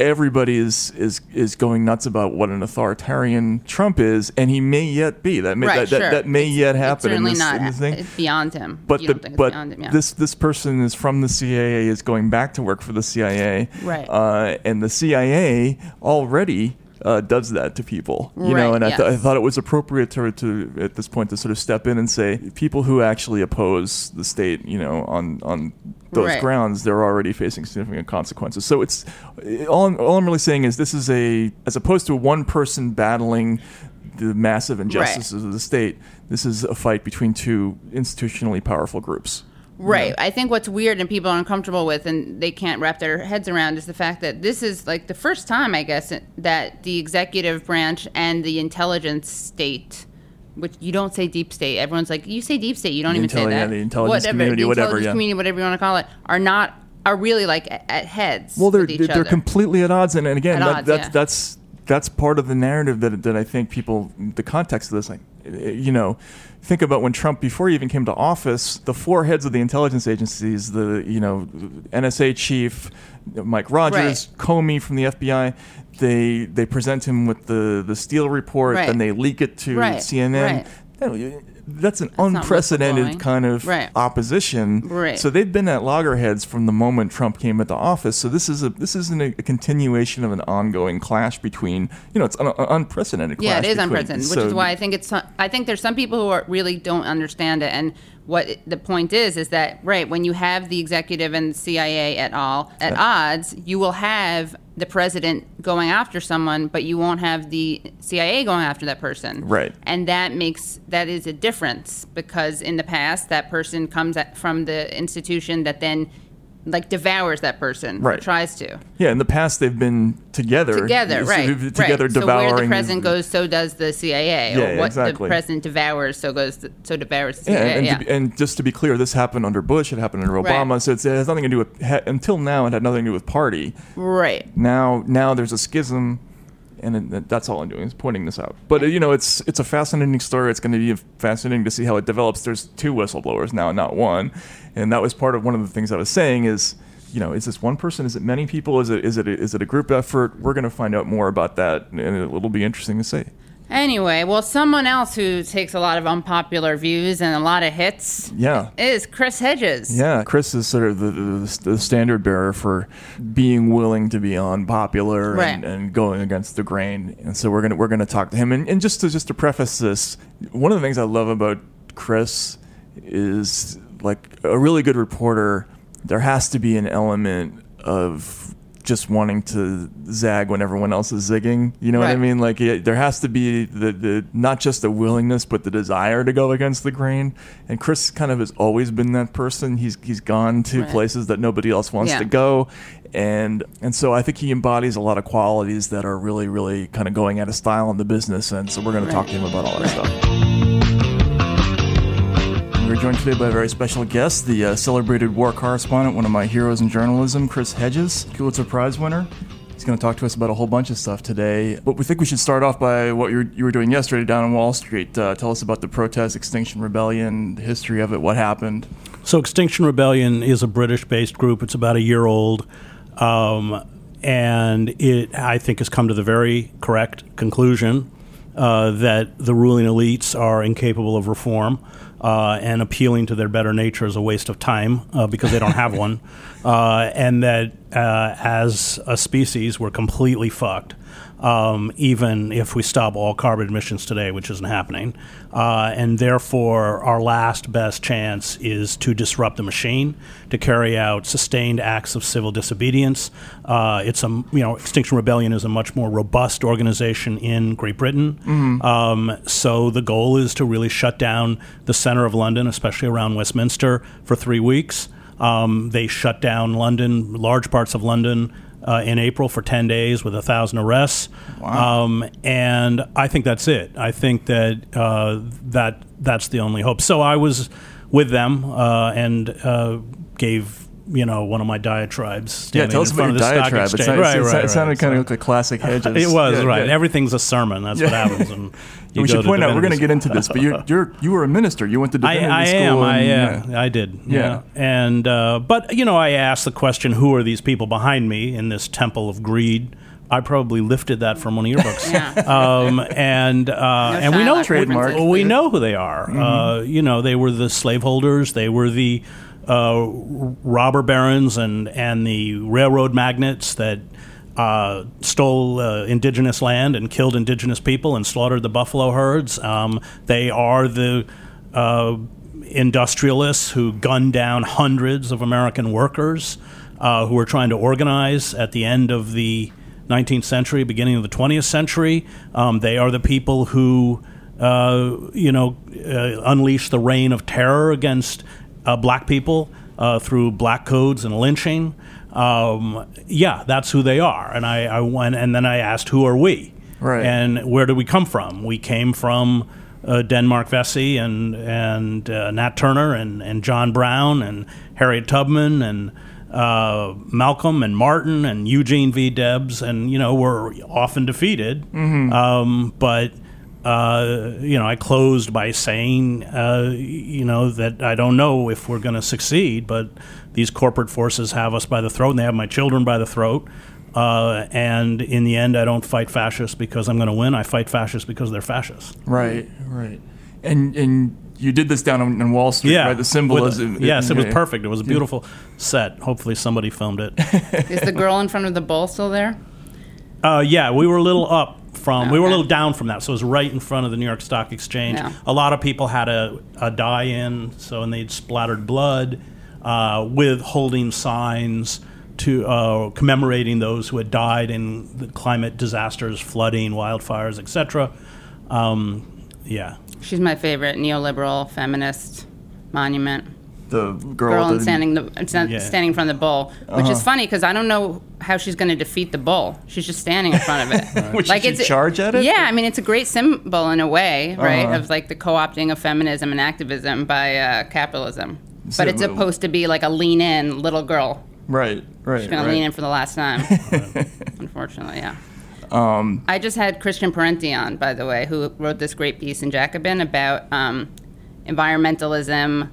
everybody is is is going nuts about what an authoritarian Trump is, and he may yet be. That may, right. that, sure. that, that may It's- yet happen in certainly this, not. this thing. It's beyond him. But the but beyond him, yeah. this this person is from the CIA, is going back to work for the CIA, Right. Uh, and the CIA already uh, does that to people. You know, Right, and I, th- I thought it was appropriate to, to at this point to sort of step in and say people who actually oppose the state, you know, on on those Right. grounds, they're already facing significant consequences. So it's all I'm, all I'm really saying is this is a as opposed to one person battling the massive injustices of the state. This is a fight between two institutionally powerful groups. Right. I think what's weird and people are uncomfortable with and they can't wrap their heads around is the fact that this is like the first time, I guess, that the executive branch and the intelligence state, which you don't say deep state, everyone's like, you say deep state, you don't The even say that. yeah, the intelligence community, the whatever, intelligence yeah. community, whatever you want to call it, are not, are really like at, heads. Well, they're they're other. completely at odds, and, and again, At that, odds, that's yeah. that's that's part of the narrative that that I think people the context of this, like you know, think about when Trump before he even came to office, the four heads of the intelligence agencies, the you know NSA chief, Mike Rogers, Comey from the FBI. They they present him with the the Steele report, Right. then they leak it to Right, CNN. right. That's an not unprecedented kind of Right. opposition. Right. So they've been at loggerheads from the moment Trump came into office. So this is a this isn't a, continuation of an ongoing clash between you know it's an un- unprecedented. Yeah, it is between- unprecedented, which is why I think it's. I think there's some people who are, really don't understand it, and what the point is is that right when you have the executive and the CIA at all at odds, you will have the president going after someone, but you won't have the CIA going after that person. Right. And that makes that is a difference because in the past that person comes at, from the institution that then like devours that person Right. tries to Yeah, in the past they've been together. together, So right? Together right. devouring. So where the president goes, so does the CIA. Yeah, or what exactly. the president devours, so goes, the, so devours the Yeah, CIA. and, Yeah, to and just to be clear, this happened under Bush. It happened under Right. Obama. So it's, it has nothing to do with. Ha, until now, it had nothing to do with party. right. Now, now there's a schism, and it, that's all I'm doing is pointing this out. But you know, it's it's a fascinating story. It's going to be fascinating to see how it develops. There's two whistleblowers now, not one, and that was part of one of the things I was saying is. You know, is this one person? Is it many people? Is it is it a, it a group effort? We're going to find out more about that, and it'll be interesting to see. Anyway, well, someone else who takes a lot of unpopular views and a lot of hits Yeah, is Chris Hedges. Yeah, Chris is sort of the, the, the standard bearer for being willing to be unpopular and, and going against the grain. And so we're gonna we're gonna talk to him. And, and just to just to preface this, one of the things I love about Chris is like a really good reporter. There has to be an element of just wanting to zag when everyone else is zigging. You know what I mean? Like yeah, there has to be the, the not just the willingness, but the desire to go against the grain. And Chris kind of has always been that person. He's he's gone to Right. places that nobody else wants Yeah. to go, and and so I think he embodies a lot of qualities that are really really kind of going out of style in the business. And so we're going to talk to him about all that stuff. Joined today by a very special guest, the uh, celebrated war correspondent, one of my heroes in journalism, Chris Hedges, Pulitzer Prize winner. He's going to talk to us about a whole bunch of stuff today. But we think we should start off by what you were, you were doing yesterday down on Wall Street. Uh, tell us about the protest, Extinction Rebellion, the history of it, what happened. So, Extinction Rebellion is a British based group. It's about a year old. Um, and it, I think, has come to the very correct conclusion uh, that the ruling elites are incapable of reform. Uh, and appealing to their better nature is a waste of time uh, because they don't have one. Uh, and that uh, as a species, we're completely fucked um, even if we stop all carbon emissions today, which isn't happening. Uh, and therefore, our last best chance is to disrupt the machine, to carry out sustained acts of civil disobedience. Uh, it's a you know, Extinction Rebellion is a much more robust organization in Great Britain. Um, so the goal is to really shut down the center of London, especially around Westminster, for three weeks. Um, they shut down London, large parts of London, uh, in April for 10 days with a thousand arrests. Um, and I think that's it. I think that uh, that that's the only hope. So I was with them uh, and uh, gave you know one of my diatribes. Yeah, standing tell us in about front your of the stock diatribe. It, exchange. sounded, Right, it, right, it sounded right. kind of So- like classic Hedges. It was Yeah, right. yeah. Everything's a sermon. That's what happens. And you we should point out we're going to get into this, but you're, you're you were a minister. You went to I, divinity I school. am. I and- yeah, I did. Yeah. Yeah. And uh, but you know, I asked the question: Who are these people behind me in this temple of greed? I probably lifted that from one of your books. um, and uh, and we know Trademark. We, we know who they are. Uh, you know, they were the slaveholders. They were the uh, robber barons and and the railroad magnates that. uh, stole uh, indigenous land and killed indigenous people and slaughtered the buffalo herds. Um, they are the uh, industrialists who gunned down hundreds of American workers uh, who were trying to organize at the end of the 19th century, beginning of the 20th century. Um, they are the people who, uh, you know, uh, unleashed the reign of terror against uh, black people uh, through black codes and lynching. Um, yeah, that's who they are. And I, I went, and then I asked, who are we? Right. And where do we come from? We came from uh, Denmark Vesey and and uh, Nat Turner and, and John Brown and Harriet Tubman and uh, Malcolm and Martin and Eugene V. Debs, and you know we're often defeated. Mhm. Um, but uh, you know, I closed by saying, uh, you know, that I don't know if we're going to succeed, but these corporate forces have us by the throat, and they have my children by the throat. Uh, and in the end, I don't fight fascists because I'm going to win. I fight fascists because they're fascists. Right, right. And and you did this down on, on Wall Street, Yeah, right? The with- symbolism. yes, it was perfect. It was a Yeah. beautiful set. Hopefully, somebody filmed it. Is the girl in front of the bowl still there? Uh, yeah, we were a little up from, we were a little down from that. So it was right in front of the New York Stock Exchange. Yeah. A lot of people had a, a die in, so and they'd splattered blood uh, with holding signs to uh, commemorating those who had died in the climate disasters, flooding, wildfires, etc. Um, yeah. She's my favorite neoliberal feminist monument. The girl, Girl that- in standing the sta- Yeah. standing in front of the bull, which is Uh-huh. funny because I don't know how she's going to defeat the bull. She's just standing in front of it. Would she charge at it? Yeah, I mean it's a great symbol in a way, right? Uh-huh. Of like the co-opting of feminism and activism by uh, capitalism. So- But it's supposed to be like a lean in little girl. Right, right. She's going right. to lean in for the last time. Unfortunately, yeah. Um, I just had Christian Parenti on, by the way, who wrote this great piece in Jacobin about um, environmentalism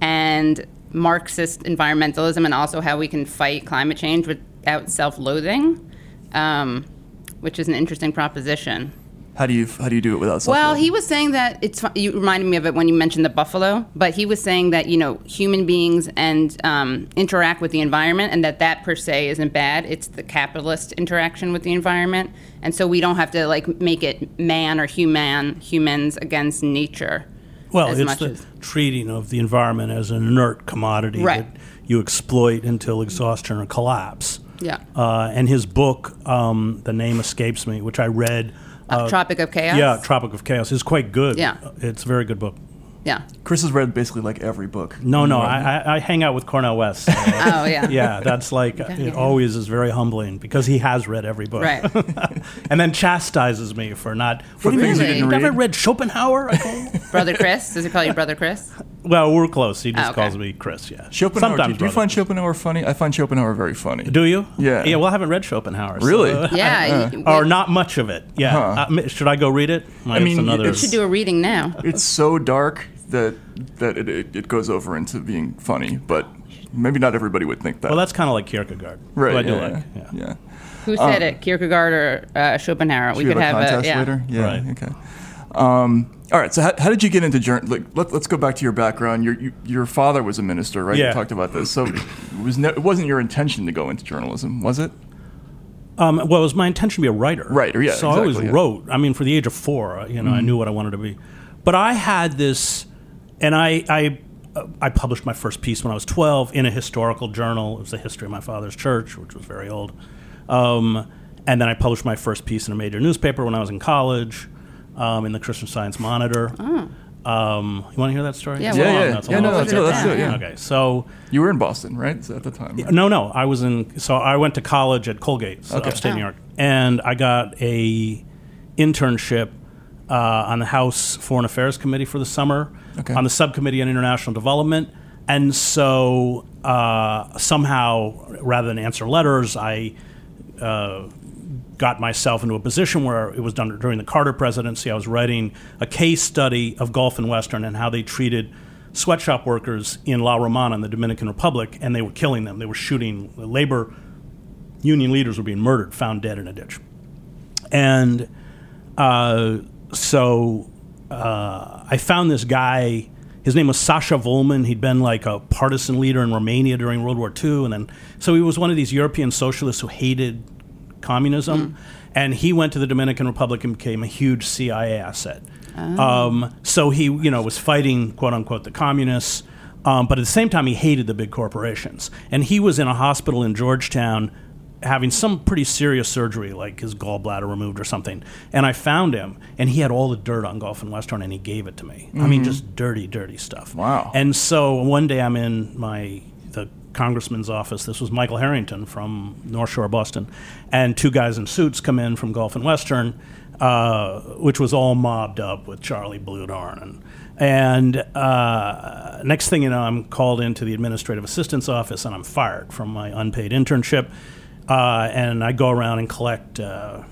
and Marxist environmentalism, and also how we can fight climate change without self-loathing, um, which is an interesting proposition. how do you how do you do it without? Well, self-loathing? Well, he was saying that it's. You reminded me of it when you mentioned the buffalo, but he was saying that you know human beings and um, interact with the environment, and that that per se isn't bad. It's the capitalist interaction with the environment, and so we don't have to like make it man or human humans against nature. Well, as it's the treating of the environment as an inert commodity Right. that you exploit until exhaustion or collapse. Yeah. Uh, and his book, um, the name escapes me, which I read. Uh, Tropic of Chaos? Yeah, Tropic of Chaos is quite good. Yeah. It's a very good book. Yeah. Chris has read basically like every book. No, no, I, I, I hang out with Cornel West. so- Oh yeah. yeah, that's like it always is very humbling because he has read every book, Right. and then chastises me for not. For What do you things mean? you didn't You never read? read Schopenhauer? I go, Brother Chris. Does he call you Brother Chris? Well, we're close. He just Oh, okay. calls me Chris. Yeah, Schopenhauer. Sometimes do, do you find Schopenhauer funny? I find Schopenhauer very funny. Do you? Yeah. Yeah. Well, I haven't read Schopenhauer. so, Really? uh, Yeah. Uh, you- or not much of it. Yeah. Huh. Uh, should I go read it? I mean, another. it's- we should do a reading now. It's so dark that that it, it, it goes over into being funny, but maybe not everybody would think that. well, that's kind of like Kierkegaard. right. who I do yeah, like. yeah. Yeah. yeah. Who said it? Kierkegaard or uh, Schopenhauer? We could have have a contest yeah. later. Yeah. Right. Okay. Um, all right. So how, how did you get into journalism? Like, let, let's go back to your background. Your you, your father was a minister, right? Yeah. You talked about this. So it was no, it wasn't your intention to go into journalism, was it? Um, well, it was my intention to be a writer. Writer, yeah, So I always yeah. Mm-hmm. wrote. I mean, for the age of four, uh, you know, I knew what I wanted to be. But I had this, and I, I, uh, I published my first piece when I was 12 in a historical journal. It was the history of my father's church, which was very old. Um, and then I published my first piece in a major newspaper when I was in college, um, in the Christian Science Monitor. Um, you want to hear that story? Yeah, It's well- long, Yeah, yeah. Yeah, no, let's story. do it, let's do it, yeah. Okay, so You were in Boston, right? So at the time. right? no, no. I was in. So I went to college at Colgate, so Okay. upstate Oh. New York, and I got a internship uh, on the House Foreign Affairs Committee for the summer, Okay. on the subcommittee on international development, and so uh, somehow, rather than answer letters, I. Uh, got myself into a position where it was done during the Carter presidency. I was writing a case study of Gulf and Western and how they treated sweatshop workers in La Romana in the Dominican Republic, and they were killing them. They were shooting labor union leaders were being murdered, found dead in a ditch. And uh, so uh, I found this guy. His name was Sacha Volman. He'd been like a partisan leader in Romania during World War II, and then so he was one of these European socialists who hated communism, and he went to the Dominican Republic and became a huge CIA asset. Oh. Um, so he, you know, was fighting quote unquote the communists, um, but at the same time he hated the big corporations. And he was in a hospital in Georgetown having some pretty serious surgery, like his gallbladder removed or something. And I found him, and he had all the dirt on Gulf and Western, and he gave it to me. I mean, Mhm. just dirty, dirty stuff. Wow. And so one day I'm in my congressman's office. This was Michael Harrington from North Shore, Boston, and two guys in suits come in from Gulf and Western, uh, which was all mobbed up with Charlie Bluhdorn and. And uh, next thing you know, I'm called into the administrative assistant's office and I'm fired from my unpaid internship. Uh, and I go around and collect uh,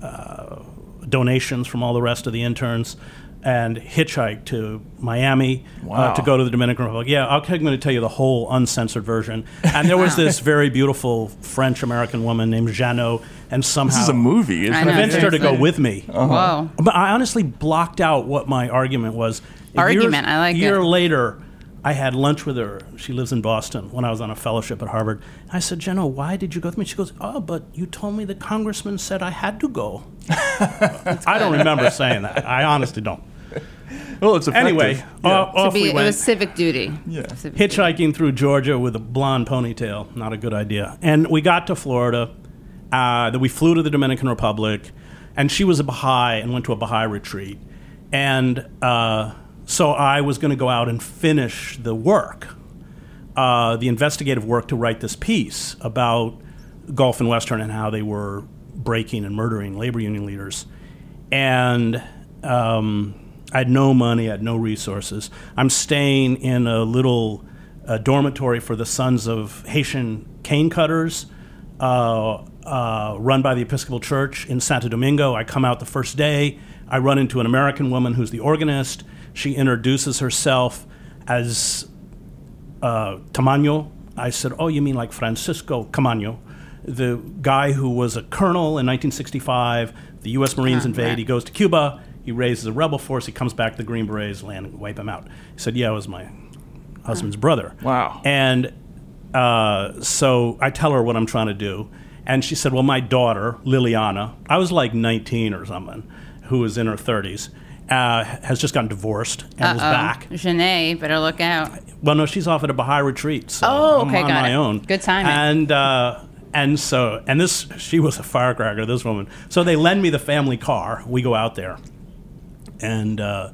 uh, donations from all the rest of the interns and hitchhike to Miami Wow. uh, to go to the Dominican Republic. Yeah, I'll- I'm going to tell you the whole uncensored version. And there was this very beautiful French American woman named Jeannot, and somehow this is a movie, isn't I it? convinced her to go with me. Uh-huh. Whoa. But I honestly blocked out what my argument was. A Argument, I like A year it. later, I had lunch with her. She lives in Boston when I was on a fellowship at Harvard. I said, Jenna, why did you go with me? She goes, Oh, but you told me the congressman said I had to go. I don't remember saying that. I honestly don't. Well, it's effective. Anyway, Yeah. off, To off be, we it went. was civic duty. Yeah. Civic duty. Hitchhiking through Georgia with a blonde ponytail, not a good idea. And we got to Florida. Uh, we flew to the Dominican Republic, and she was a Baha'i and went to a Baha'i retreat. And uh, so I was going to go out and finish the work, uh, the investigative work to write this piece about Gulf and Western and how they were breaking and murdering labor union leaders. And um, I had no money, I had no resources. I'm staying in a little uh, dormitory for the sons of Haitian cane cutters, uh, uh, run by the Episcopal Church in Santo Domingo. I come out the first day. I run into an American woman who's the organist. She introduces herself as uh, Caamaño. I said, "Oh, you mean like Francisco Caamaño, the guy who was a colonel in 1965? The U.S. Marines Ah, invade. right. He goes to Cuba. He raises a rebel force. He comes back to the Green Berets, land and wipe him out." He said, "Yeah, it was my husband's brother." Wow. And uh, so I tell her what I'm trying to do, and she said, "Well, my daughter Liliana, I was like 19 or something, who was in her 30s." Uh, has just gotten divorced and is Uh-oh. back. Janae, better look out. Well, no, she's off at a Baha'i retreat. So Oh, I'm okay, on got my it. own. Good timing. And uh, and so and this she was a firecracker. This woman. So they lend me the family car. We go out there, and uh,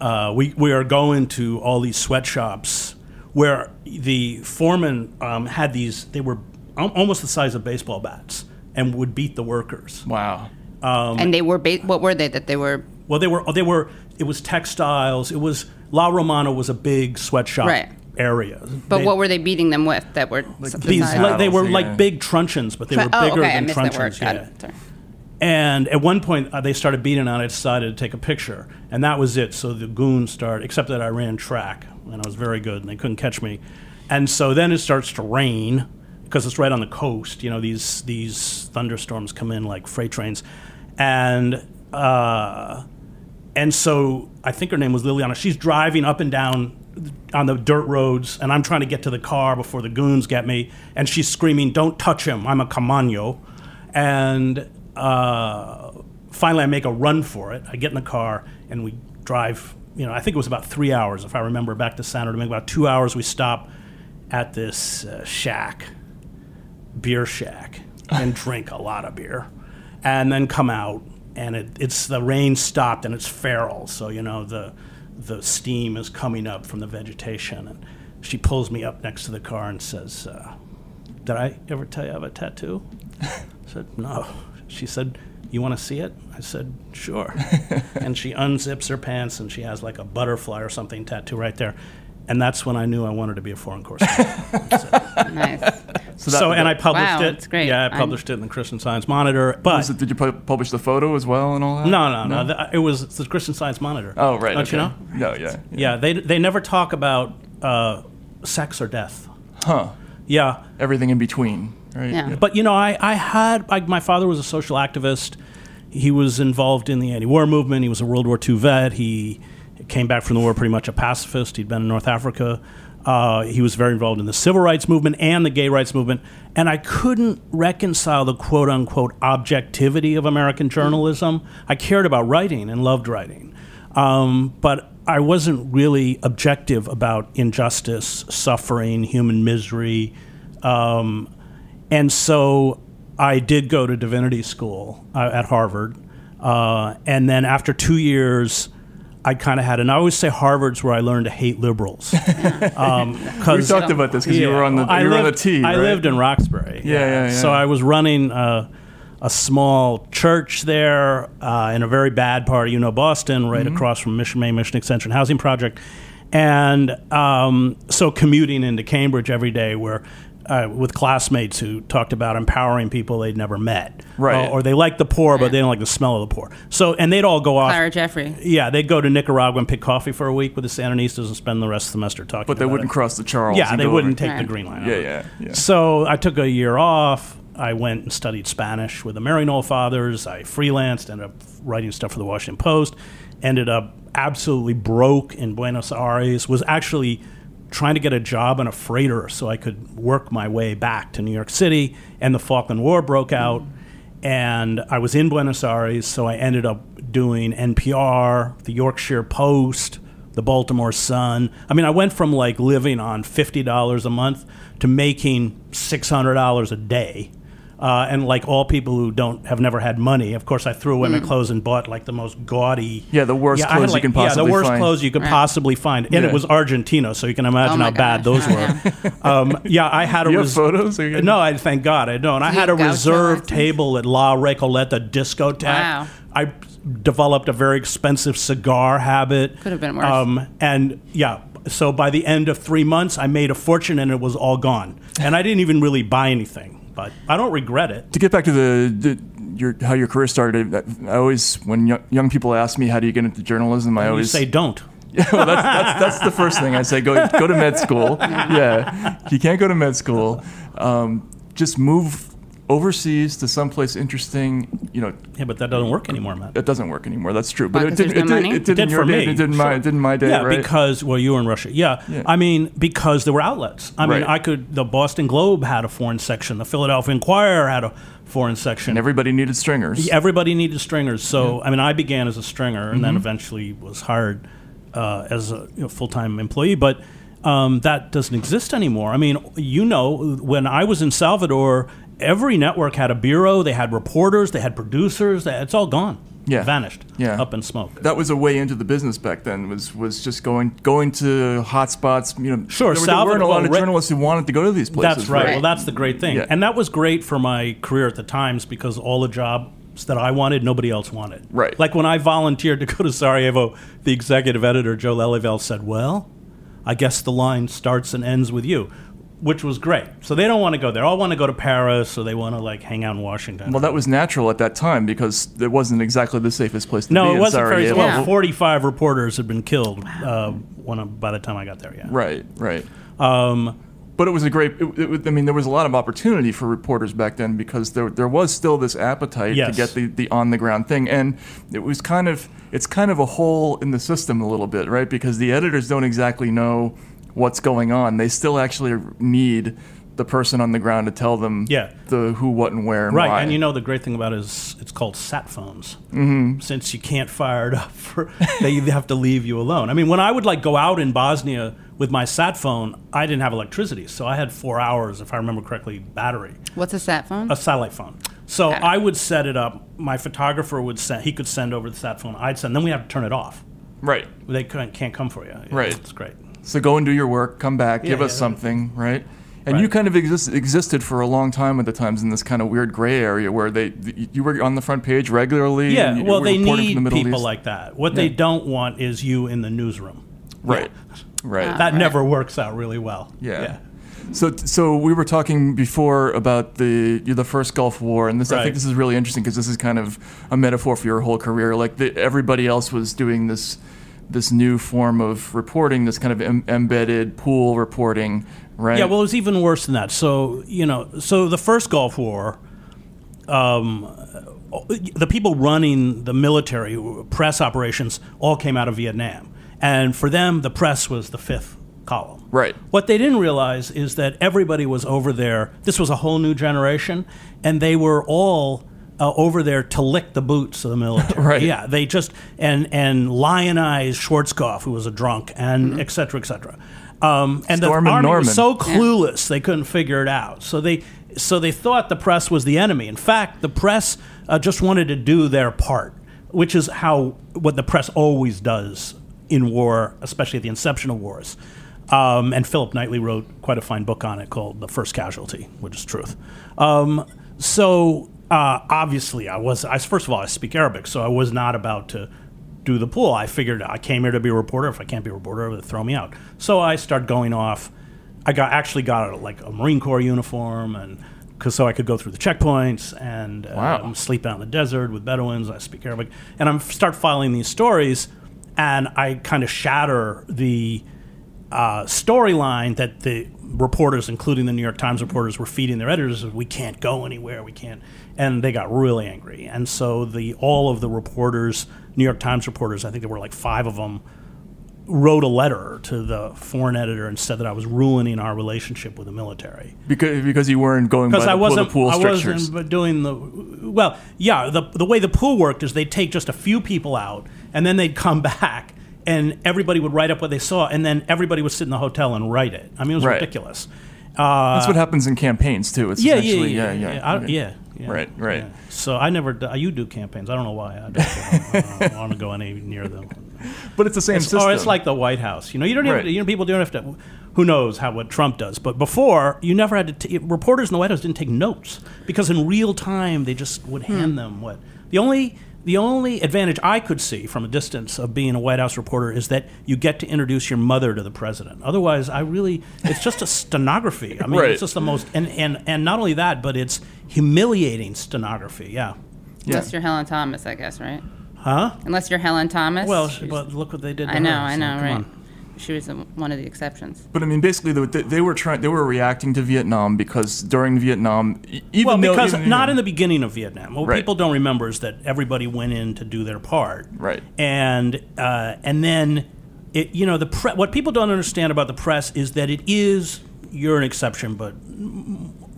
uh, we we are going to all these sweatshops where the foreman um, had these. They were almost the size of baseball bats and would beat the workers. Wow. Um, and they were, ba- what were they that they were? Well, they were they were. It was textiles. It was La Romana was a big sweatshop Right. area. But They- what were they beating them with that were these like, they were Paddles, like big truncheons, but they were oh, bigger okay, than missed truncheons. Yeah. And at one point, uh, they started beating on it. I decided to take a picture, and that was it. So the goons started, except that I ran track, and I was very good, and they couldn't catch me. And so then it starts to rain because it's right on the coast. You know, these these thunderstorms come in like freight trains, and uh, and so I think her name was Liliana. She's driving up and down on the dirt roads, and I'm trying to get to the car before the goons get me. And she's screaming, "Don't touch him! I'm a Caamaño!" And uh, finally, I make a run for it. I get in the car, and we drive. You know, I think it was about three hours, if I remember, back to San Domingo. About two hours, we stop at this uh, shack, beer shack, and drink a lot of beer, and then come out. And it, it's the rain stopped, and it's feral. So you know the the steam is coming up from the vegetation, and she pulls me up next to the car and says, uh, "Did I ever tell you I have a tattoo?" I said, "No." She said, "You want to see it?" I said, "Sure." and she unzips her pants, and she has like a butterfly or something tattoo right there. And that's when I knew I wanted to be a foreign correspondent. Nice. So, that- and I published Wow, it. that's great. Yeah, I I'm- published it in the Christian Science Monitor. But Was it, did you pu- publish the photo as well and all that? no, no, no, th- It was the Christian Science Monitor. Oh, right. Don't you okay. know? No, yeah. Yeah, they they never talk about uh, sex or death. Huh. Yeah, Everything in between, right? Yeah. But you know, I, I had like my father was a social activist. He was involved in the anti-war movement. He was a World War II vet. He came back from the war pretty much a pacifist. He'd been in North Africa. Uh, he was very involved in the civil rights movement and the gay rights movement. And I couldn't reconcile the quote unquote objectivity of American journalism. I cared about writing and loved writing. Um, but I wasn't really objective about injustice, suffering, human misery. Um, and so I did go to divinity school uh, at Harvard. Uh, and then after two years, I kind of had, and I always say Harvard's where I learned to hate liberals. um, We talked about this 'cause you were on the- I you were on the T, I right? lived in Roxbury. Yeah, yeah, yeah. So I was running uh, a small church there uh, in a very bad part of you know Boston, right Mm-hmm. across from Mission Main Mission Extension Housing Project, and um, so commuting into Cambridge every day, where. Uh, with classmates who talked about empowering people they'd never met, Right. Uh, or they like the poor, but they don't like the smell of the poor. So, and they'd all go off. Clara Jeffrey. Yeah, they'd go to Nicaragua and pick coffee for a week with the Sandinistas and spend the rest of the semester talking. But they about wouldn't it. cross the Charles. Yeah, they wouldn't over- take the Green Line. Yeah, yeah, yeah. So I took a year off. I went and studied Spanish with the Maryknoll Fathers. I freelanced, ended up writing stuff for the Washington Post. Ended up absolutely broke in Buenos Aires. Was actually trying to get a job on a freighter so I could work my way back to New York City. And the Falkland War broke out, and I was in Buenos Aires. So I ended up doing NPR, the Yorkshire Post, the Baltimore Sun. I mean, I went from like living on fifty dollars a month to making six hundred dollars a day. Uh, and like all people who don't have never had money, of course, I threw away my clothes and bought like the most gaudy. Yeah, the worst I had, clothes you like- can Yeah, the worst find. clothes you could Right. possibly find, and Yeah. it was Argentina, so you can imagine Oh my how bad gosh, those were. um, yeah, I had a You have res- photos? Are you- No, I thank God I don't. I you had a have gaucho reserve accents? table at La Recoleta discotheque. Wow. I developed a very expensive cigar habit. Could have been worse. Um, and yeah, so by the end of three months, I made a fortune and it was all gone. And I didn't even really buy anything, but I don't regret it. to get back to the, the your how your career started, I always when young, young people ask me how do you get into journalism, I You always say don't. Yeah, well, that's, that's that's the first thing I say. Go go to med school. Yeah, you can't go to med school. Um, just move overseas to someplace interesting. You know, Yeah, but that doesn't work anymore, Matt. it doesn't work anymore. That's true. But Why, it 'cause didn't. there's It, no did, money? it did It in did your for day. It did in my. Sure. It did in my day. Yeah, right? because well, you were in Russia. Yeah. Yeah. I mean, because there were outlets. I mean, I could. The Boston Globe had a foreign section. The Philadelphia Inquirer had a foreign section. and everybody needed stringers. Everybody needed stringers. So I mean, I began as a stringer, and Mm-hmm. then eventually was hired uh, as a you know, full time employee. But um, that doesn't exist anymore. I mean, you know, when I was in Salvador, every network had a bureau. They had reporters. They had producers. They, it's all gone. Yeah. vanished. Yeah. up in smoke. That was a way into the business back then. Was was just going going to hotspots. You know, Sure, There, were- there weren't a lot of journalists who wanted to go to these places. That's right. Well, that's the great thing. Yeah. And that was great for my career at the Times because all the jobs that I wanted, nobody else wanted. Right. Like when I volunteered to go to Sarajevo, the executive editor, Joe Lelyveld, said, Well, I guess the line starts and ends with you, which was great. So they don't want to go there. All want to go to Paris or they want to like hang out in Washington. Well, that was natural at that time because it wasn't exactly the safest place to be. no, it wasn't very Sarajevo. well. Forty-five reporters had been killed uh, when by the time I got there. Yeah, Right, right. Um, But it was a great. It, it, I mean, there was a lot of opportunity for reporters back then because there there was still this appetite Yes. to get the, the on the ground thing, and it was kind of it's kind of a hole in the system a little bit, right? Because the editors don't exactly know what's going on. They still actually need the person on the ground to tell them Yeah. the who, what, and where, and Right, why. and you know the great thing about it is it's called sat phones. Mm-hmm. Since you can't fire it up for, they have to leave you alone. I mean, when I would like go out in Bosnia with my sat phone, I didn't have electricity, so I had four hours, if I remember correctly, battery, What's a sat phone? a satellite phone. So Got. I would set it up. My photographer would send; he could send over the sat phone. I'd send. Then we have to turn it off. right. They can't, can't come for you. Right. It's great. So go and do your work, come back, Yeah, give us something, right? And Right. you kind of exist, existed for a long time at the times in this kind of weird gray area where they you were on the front page regularly. Yeah. and you Well, were they need the people East. like that. What they don't want is you in the newsroom. right, right. That Right. never works out really well. Yeah. So, so we were talking before about the the first Gulf War, and this I think this is really interesting because this is kind of a metaphor for your whole career. Like the, everybody else was doing this this new form of reporting, this kind of em- embedded pool reporting, right? Yeah, well, it was even worse than that. So you know, so the first Gulf War, um, the people running the military press operations all came out of Vietnam, and for them, the press was the fifth column. Right. What they didn't realize is that everybody was over there. This was a whole new generation, and they were all uh, over there to lick the boots of the military. Right. Yeah, they just and and lionize Schwarzkopf, who was a drunk, and et cetera, et cetera. Um, and Storm the and army Norman. was so clueless they couldn't figure it out. So they so they thought the press was the enemy. In fact, the press uh, just wanted to do their part, which is how what the press always does in war, especially at the inception of wars. Um, and Philip Knightley wrote quite a fine book on it called "The First Casualty," which is truth. Um, so uh, obviously, I was. I, first of all, I speak Arabic, so I was not about to do the pool. I figured I came here to be a reporter. If I can't be a reporter, they throw me out. So I start going off. I got actually got a, like a Marine Corps uniform and. Cause so I could go through the checkpoints and Wow. um, sleep out in the desert with Bedouins. I speak Arabic, and I'm start filing these stories, and I kind of shatter the uh, storyline that the reporters, including the New York Times reporters, were feeding their editors. We can't go anywhere. We can't, and they got really angry. And so the all of the reporters, New York Times reporters, I think there were like five of them, wrote a letter to the foreign editor and said that I was ruining our relationship with the military Because because you weren't going by because the, I wasn't pool I strictures. wasn't doing the well yeah the the way the pool worked is they'd take just a few people out and then they'd come back and everybody would write up what they saw and then everybody would sit in the hotel and write it I mean it was Right. ridiculous uh, That's what happens in campaigns too. It's yeah, yeah, essentially yeah, yeah, yeah, yeah, I- okay. yeah, yeah, Right, right. yeah. So I never. do- You do campaigns. I don't know why. I don't, I don't want to go any near them. But it's the same It's, system. or it's like the White House. You know, you don't even. Right. You know, people don't have to. Who knows how what Trump does? But before, you never had to. T- reporters in the White House didn't take notes because in real time they just would hand hmm. them what the only. The only advantage I could see from a distance of being a White House reporter is that you get to introduce your mother to the president. Otherwise, I really, it's just a stenography. I mean, Right. it's just the most, and, and, and not only that, but it's humiliating stenography. Yeah. Unless you're Helen Thomas, I guess, right? Huh? Unless you're Helen Thomas. Well, she's- but look what they did to I know, her, I so know, come right? on. She was the, one of the exceptions. But I mean, basically, they, they they were trying. They were reacting to Vietnam because during Vietnam, even well, though because even- not in the beginning of Vietnam. What Right. people don't remember is that everybody went in to do their part, Right. And uh, and then it, you know, the pre- what people don't understand about the press is that it is you're an exception, but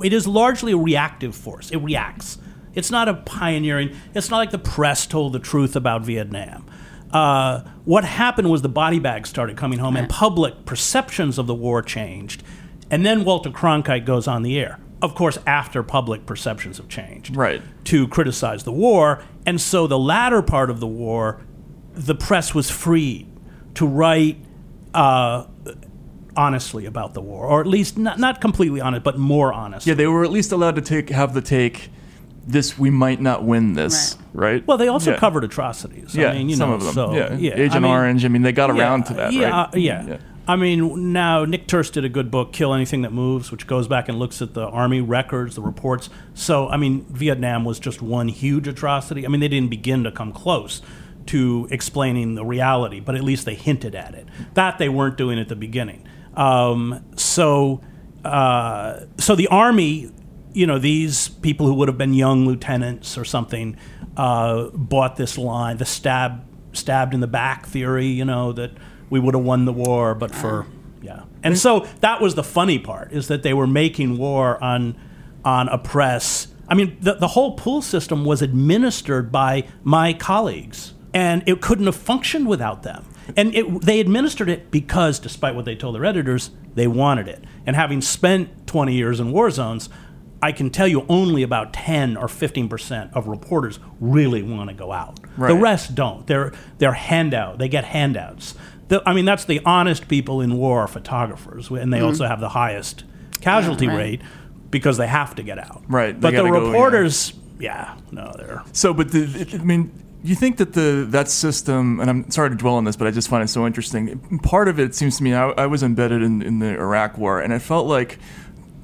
it is largely a reactive force. It reacts. It's not a pioneering. It's not like the press told the truth about Vietnam. Uh, what happened was the body bags started coming home, and public perceptions of the war changed. And then Walter Cronkite goes on the air. Of course, after public perceptions have changed, Right. to criticize the war, and so the latter part of the war, the press was free to write uh, honestly about the war, or at least not not completely honest, but more honest. yeah, they were at least allowed to take have the take. This we might not win this, right? Well, they also Yeah. covered atrocities. Yeah, I mean, you some know, of them. So, Yeah. yeah. Agent I mean- Orange, I mean, they got yeah, around to that, yeah, right? uh, yeah. I mean, now Nick Turse did a good book, "Kill Anything That Moves," which goes back and looks at the army records, the reports. So, I mean, Vietnam was just one huge atrocity. I mean, they didn't begin to come close to explaining the reality, but at least they hinted at it. That they weren't doing at the beginning. Um, so, uh, so the army, you know, these people who would have been young lieutenants or something, uh, bought this line, the stab, stabbed in the back theory. You know that we would have won the war, but for yeah. And so that was the funny part is that they were making war on on a press. I mean, the, the whole pool system was administered by my colleagues, and it couldn't have functioned without them. And it, they administered it because, despite what they told their editors, they wanted it. And having spent 20 years in war zones, I can tell you only about 10 or 15 percent of reporters really want to go out. The rest don't. They're they're handout. They get handouts. The, I mean, that's the honest people in war are photographers, and they Mhm. also have the highest casualty Yeah, right. rate because they have to get out. Right, But the gotta go, yeah. reporters, yeah, no, they're So, but the, I mean, you think that the that system, and I'm sorry to dwell on this, but I just find it so interesting. Part of it seems to me, I, I was embedded in, in the Iraq War, and it felt like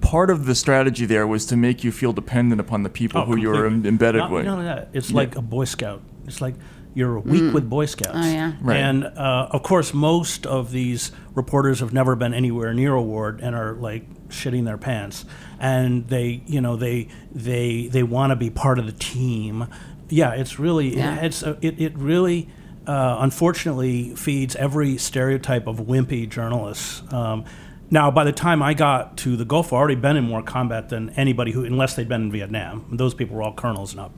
part of the strategy there was to make you feel dependent upon the people Oh, who you were completely. embedded Not, with. Not only that, it's Yeah. like a Boy Scout. It's like you're a week Mm. with Boy Scouts. Oh, yeah. Right. And uh, of course, most of these reporters have never been anywhere near a ward and are like shitting their pants. And they, you know, they they they want to be part of the team. Yeah, it's really Yeah. it's uh, it it really. Uh, unfortunately, feeds every stereotype of wimpy journalists. Um, Now, by the time I got to the Gulf, I'd already been in more combat than anybody who, unless they'd been in Vietnam. Those people were all colonels and up.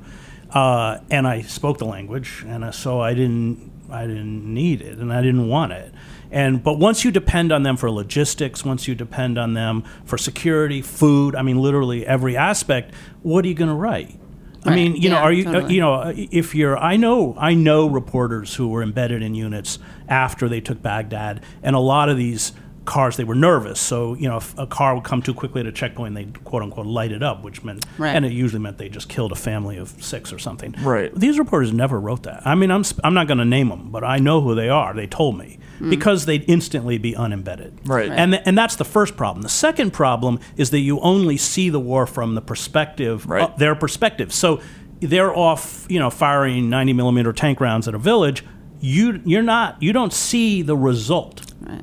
Uh, and I spoke the language, and uh, so I didn't, I didn't need it, and I didn't want it. And but once you depend on them for logistics, once you depend on them for security, food, I mean, literally every aspect. What are you going to write? I Right. mean, you know, are you, uh, totally. you know, uh, if you're, I know, I know reporters who were embedded in units after they took Baghdad, and a lot of these cars, they were nervous. So, you know, if a car would come too quickly at a checkpoint, they quote unquote light it up, which meant, Right. and it usually meant they just killed a family of six or something. Right. These reporters never wrote that. I mean, I'm, sp- I'm not going to name them, but I know who they are. They told me because they'd instantly be unembedded. Right. Right. And, th- and that's the first problem. The second problem is that you only see the war from the perspective, Right. uh, their perspective. So they're off, you know, firing 90 millimeter tank rounds at a village. You, you're not, you don't see the result. Right.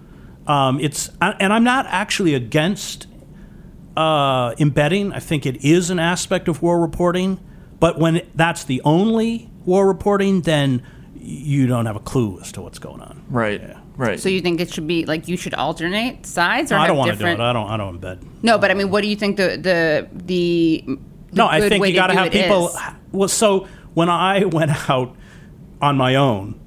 Um, it's, and I'm not actually against uh, embedding. I think it is an aspect of war reporting, but when that's the only war reporting, then you don't have a clue as to what's going on. Right. Right. So you think it should be like you should alternate sides or I don't want to do it. I don't. I don't embed. No, but I mean, what do you think the the the, the no, I think way you got to have people. is? Well, so when I went out on my own,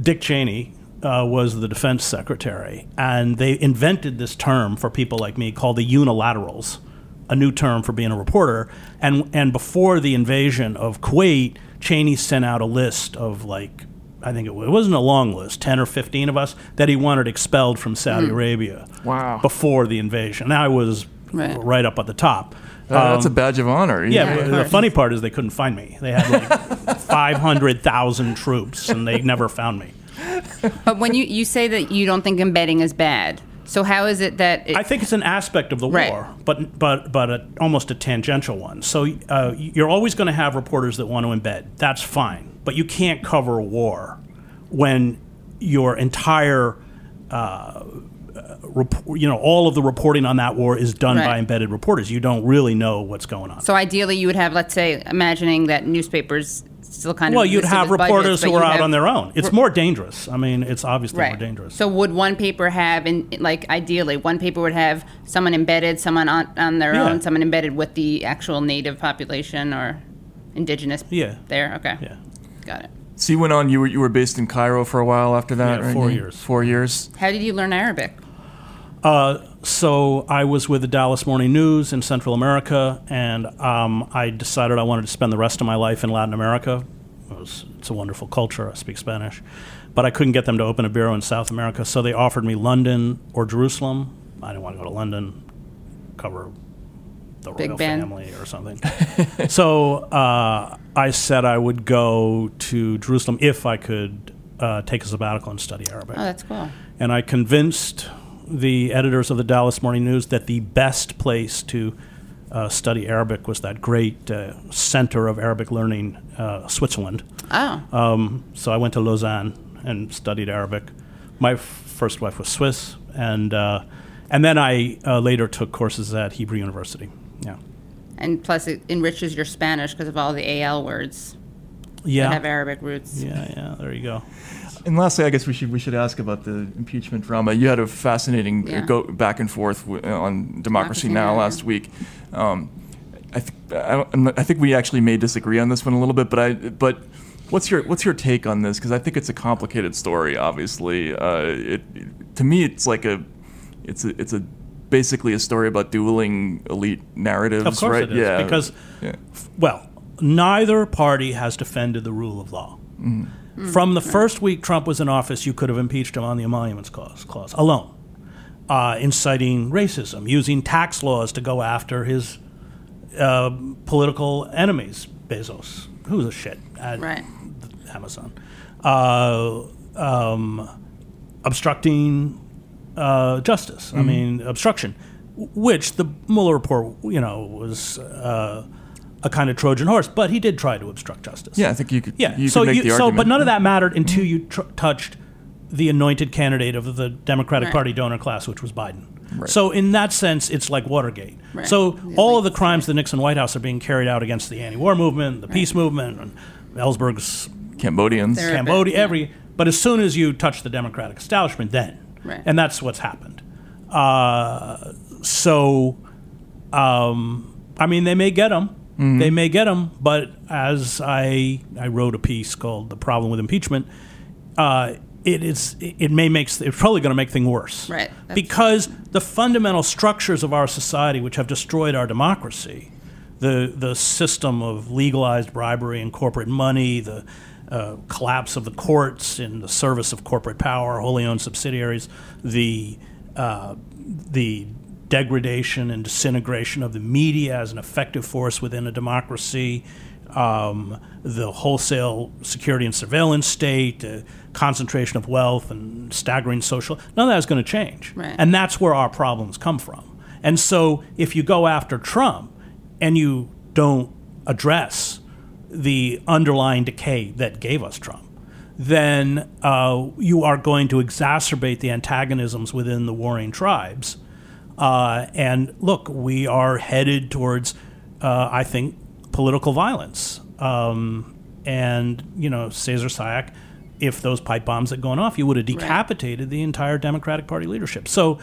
Dick Cheney uh, was the defense secretary, and they invented this term for people like me called the unilaterals, a new term for being a reporter. And and before the invasion of Kuwait, Cheney sent out a list of like. I think it, it wasn't a long list, 10 or 15 of us, that he wanted expelled from Saudi Hmm. Arabia Wow. before the invasion. And I was Right. right up at the top. Uh, that's a Um, badge of honor. yeah, Yeah, but the funny part is they couldn't find me. They had like 500,000 troops and they never found me. But when you you say that you don't think embedding is bad, so how is it that it, I think it's an aspect of the Right. war, but but but a, almost a tangential one. So uh, you're always going to have reporters that want to embed. That's fine, but you can't cover a war when your entire uh, rep- you know all of the reporting on that war is done by embedded reporters. You don't really know what's going on. So ideally, you would have, let's say, imagining that newspapers still kind of well, you'd have with budgets, reporters who are out on their own. It's Re- more dangerous. I mean, it's obviously right. more dangerous. So would one paper have, in like ideally, one paper would have someone embedded, someone on on their Yeah. own, someone embedded with the actual native population or indigenous. Yeah. There. Okay. Yeah. Got it. So you went on. You were you were based in Cairo for a while after that. Yeah, right? four years. Four years. How did you learn Arabic? Uh, so I was with the Dallas Morning News in Central America, and um, I decided I wanted to spend the rest of my life in Latin America. It was, it's a wonderful culture. I speak Spanish, but I couldn't get them to open a bureau in South America, so they offered me London or Jerusalem. I didn't want to go to London, cover the Big royal Ben. family or something. so uh, I said I would go to Jerusalem if I could uh, take a sabbatical and study Arabic Oh, that's cool. and I convinced the editors of the Dallas Morning News that the best place to uh, study Arabic was that great uh, center of Arabic learning, uh, Switzerland. Oh. Um, so I went to Lausanne and studied Arabic. My f- first wife was Swiss, and uh, and then I uh, later took courses at Hebrew University. Yeah, And plus, it enriches your Spanish because of all the AL words yeah, that have Arabic roots. yeah, yeah. There you go. And lastly, I guess we should we should ask about the impeachment drama. You had a fascinating Yeah. go back and forth w- uh, on Democracy, Democracy Now Now! last week. Um, I, th- I, don't- I'm not- I think we actually may disagree on this one a little bit, but I but what's your what's your take on this? Because I think it's a complicated story. Obviously, uh, it, to me it's like a it's a it's a basically a story about dueling elite narratives. Of course right? it is, yeah, because yeah. well, neither party has defended the rule of law. From the first week Trump was in office, you could have impeached him on the emoluments clause, clause alone, uh, inciting racism, using tax laws to go after his uh, political enemies, Bezos, who's a shit at Right. Amazon, uh, um, obstructing uh, justice. I mean, obstruction, which the Mueller report, you know, was uh, a kind of Trojan horse, but he did try to obstruct justice. Yeah, I think you could. Yeah. you so could make you, the so, but none of that mattered until you tr- touched the anointed candidate of the Democratic Right. Party donor class, which was Biden. So in that sense, it's like Watergate. Right. So all of the crimes of the Nixon White House are being carried out against the anti-war movement, the peace movement, and Ellsberg's Cambodians. They're- Cambodia, yeah. every. But as soon as you touch the Democratic establishment, then, Right. and that's what's happened. Uh, so, um, I mean, they may get him. Mhm. They may get him, but as I I wrote a piece called "The Problem with Impeachment," uh, it is it may make it's probably going to make things worse, Right. Because the fundamental structures of our society, which have destroyed our democracy, the the system of legalized bribery and corporate money, the uh, collapse of the courts in the service of corporate power, wholly owned subsidiaries, the uh, the degradation and disintegration of the media as an effective force within a democracy, um, the wholesale security and surveillance state, the concentration of wealth and staggering social, none of that is going to change. Right. And that's where our problems come from. And so if you go after Trump and you don't address the underlying decay that gave us Trump, then uh, you are going to exacerbate the antagonisms within the warring tribes. Uh, and look, we are headed towards, uh, I think, political violence. Um, and, you know, Cesar Sayoc, if those pipe bombs had gone off, you would have decapitated the entire Democratic Party leadership. So,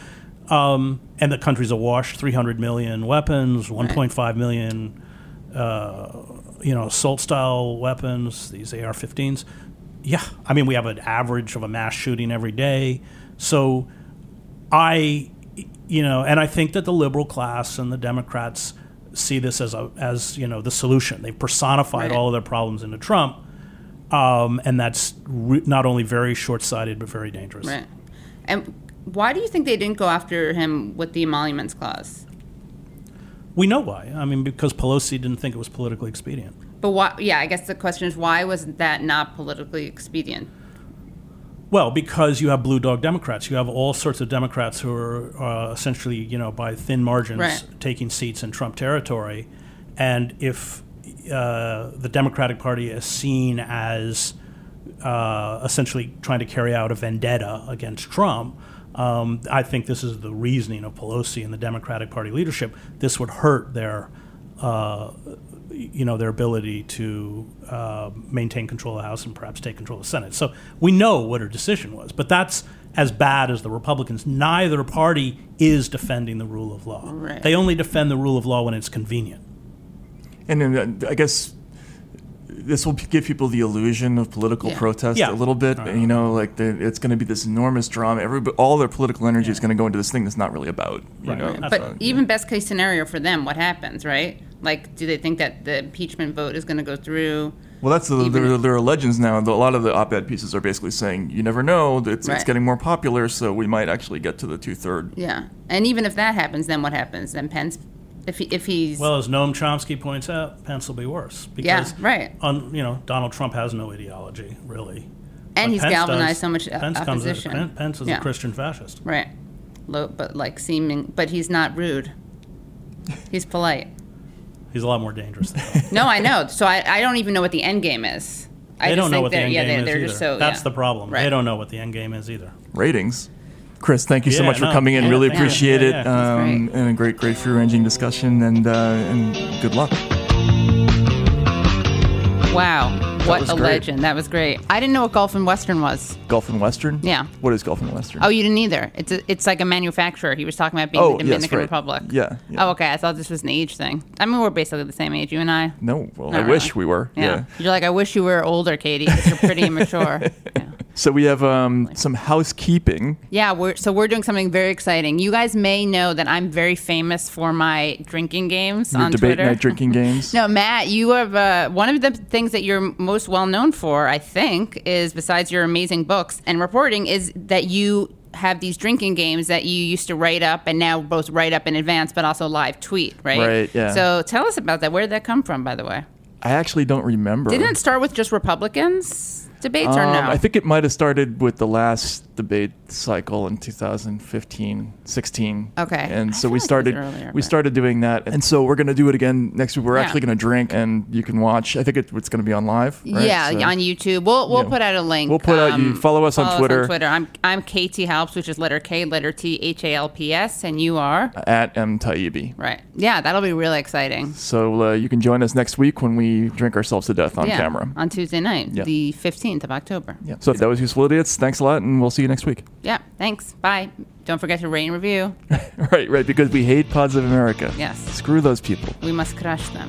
um, and the country's awash 300 million weapons, 1.5 million, uh, you know, assault style weapons, these AR 15s. Yeah, I mean, we have an average of a mass shooting every day. So I, you know, and I think that the liberal class and the Democrats see this as a as you know the solution. They've personified Right. all of their problems into Trump, um, and that's re- not only very short sighted but very dangerous. Right. And why do you think they didn't go after him with the emoluments clause? We know why. I mean, because Pelosi didn't think it was politically expedient. But why? Yeah, I guess the question is why was that not politically expedient? Well, because you have blue dog Democrats, you have all sorts of Democrats who are uh, essentially, you know, by thin margins Right. taking seats in Trump territory, and if uh, the Democratic Party is seen as uh, essentially trying to carry out a vendetta against Trump, um, I think this is the reasoning of Pelosi and the Democratic Party leadership. This would hurt their, uh, you know, their ability to uh, maintain control of the House and perhaps take control of the Senate. So we know what her decision was, but that's as bad as the Republicans. Neither party is defending the rule of law. Right. They only defend the rule of law when it's convenient. And then uh, I guess this will give people the illusion of political Yeah. protest Yeah. a little bit. Uh-huh. You know, like the, it's going to be this enormous drama. Everybody, all their political energy is going to go into this thing that's not really about. You know, But So, even best case scenario for them, what happens, right? Like, do they think that the impeachment vote is going to go through? well, that's the, there, there are legends now. A lot of the op-ed pieces are basically saying you never know. It's, it's getting more popular, so we might actually get to the two-third. Yeah, and even if that happens, then what happens? Then Pence, if he, if he's Well, as Noam Chomsky points out, Pence will be worse. Yeah, Because, right. On, you know, Donald Trump has no ideology, really. And But he's Pence galvanized does. so much o- Pence opposition. Pen- Pence is Yeah. a Christian fascist. right, Low, but like seeming, but he's not rude. He's polite. He's a lot more dangerous. Than. No, I know. So I, I don't even know what the end game is. I they just don't know what the end yeah, game they're, is either. so. That's yeah. the problem. Right. They don't know what the end game is either. Ratings. Chris, thank you so Yeah, much for coming in. yeah, really thank you. appreciate Yeah, it. yeah, that's um, and a great, great free ranging discussion. And uh, and good luck. Wow, what a great. legend! That was great. I didn't know what Gulf and Western was. Gulf and Western. Yeah. What is Gulf and Western? Oh, you didn't either. It's a, it's like a manufacturer. He was talking about being Oh, the yes, Dominican right. Republic. Yeah, yeah. Oh, okay. I thought this was an age thing. I mean, we're basically the same age, you and I. No, well, Not I wish we were. Yeah. yeah. You're like, I wish you were older, Katie, because you're pretty immature. So we have um, some housekeeping. Yeah, we're so we're doing something very exciting. You guys may know that I'm very famous for my drinking games Your on debate Twitter. night drinking games. No, Matt, you have uh, one of the things that you're most well known for, I think, is besides your amazing books and reporting, is that you have these drinking games that you used to write up and now both write up in advance but also live tweet, right? Right, yeah. So tell us about that. Where did that come from, by the way? I actually don't remember. Didn't it start with just Republicans debates or Um, no? I think it might have started with the last debate cycle in 2015, 16. Okay. And so we like started earlier, we started doing that. And so we're going to do it again next week. We're Yeah. actually going to drink and you can watch. I think it, it's going to be on live. right? Yeah, So- on YouTube. We'll we'll Yeah. put out a link. um, We'll put out- you follow us on Twitter. on Twitter. I'm I'm KT Halps, which is letter K, letter T, H A L P S, and you are at M Taibbi. right. Yeah, that'll be really exciting. So uh, you can join us next week when we drink ourselves to death on yeah, camera. on Tuesday night, Yeah. the 15th. 15th of October. Yeah. So that was Useful Idiots. Thanks a lot, and we'll see you next week. Yeah, thanks. Bye. Don't forget to rate and review. right, right, because we hate Pod Save America. Yes. Screw those people. We must crush them.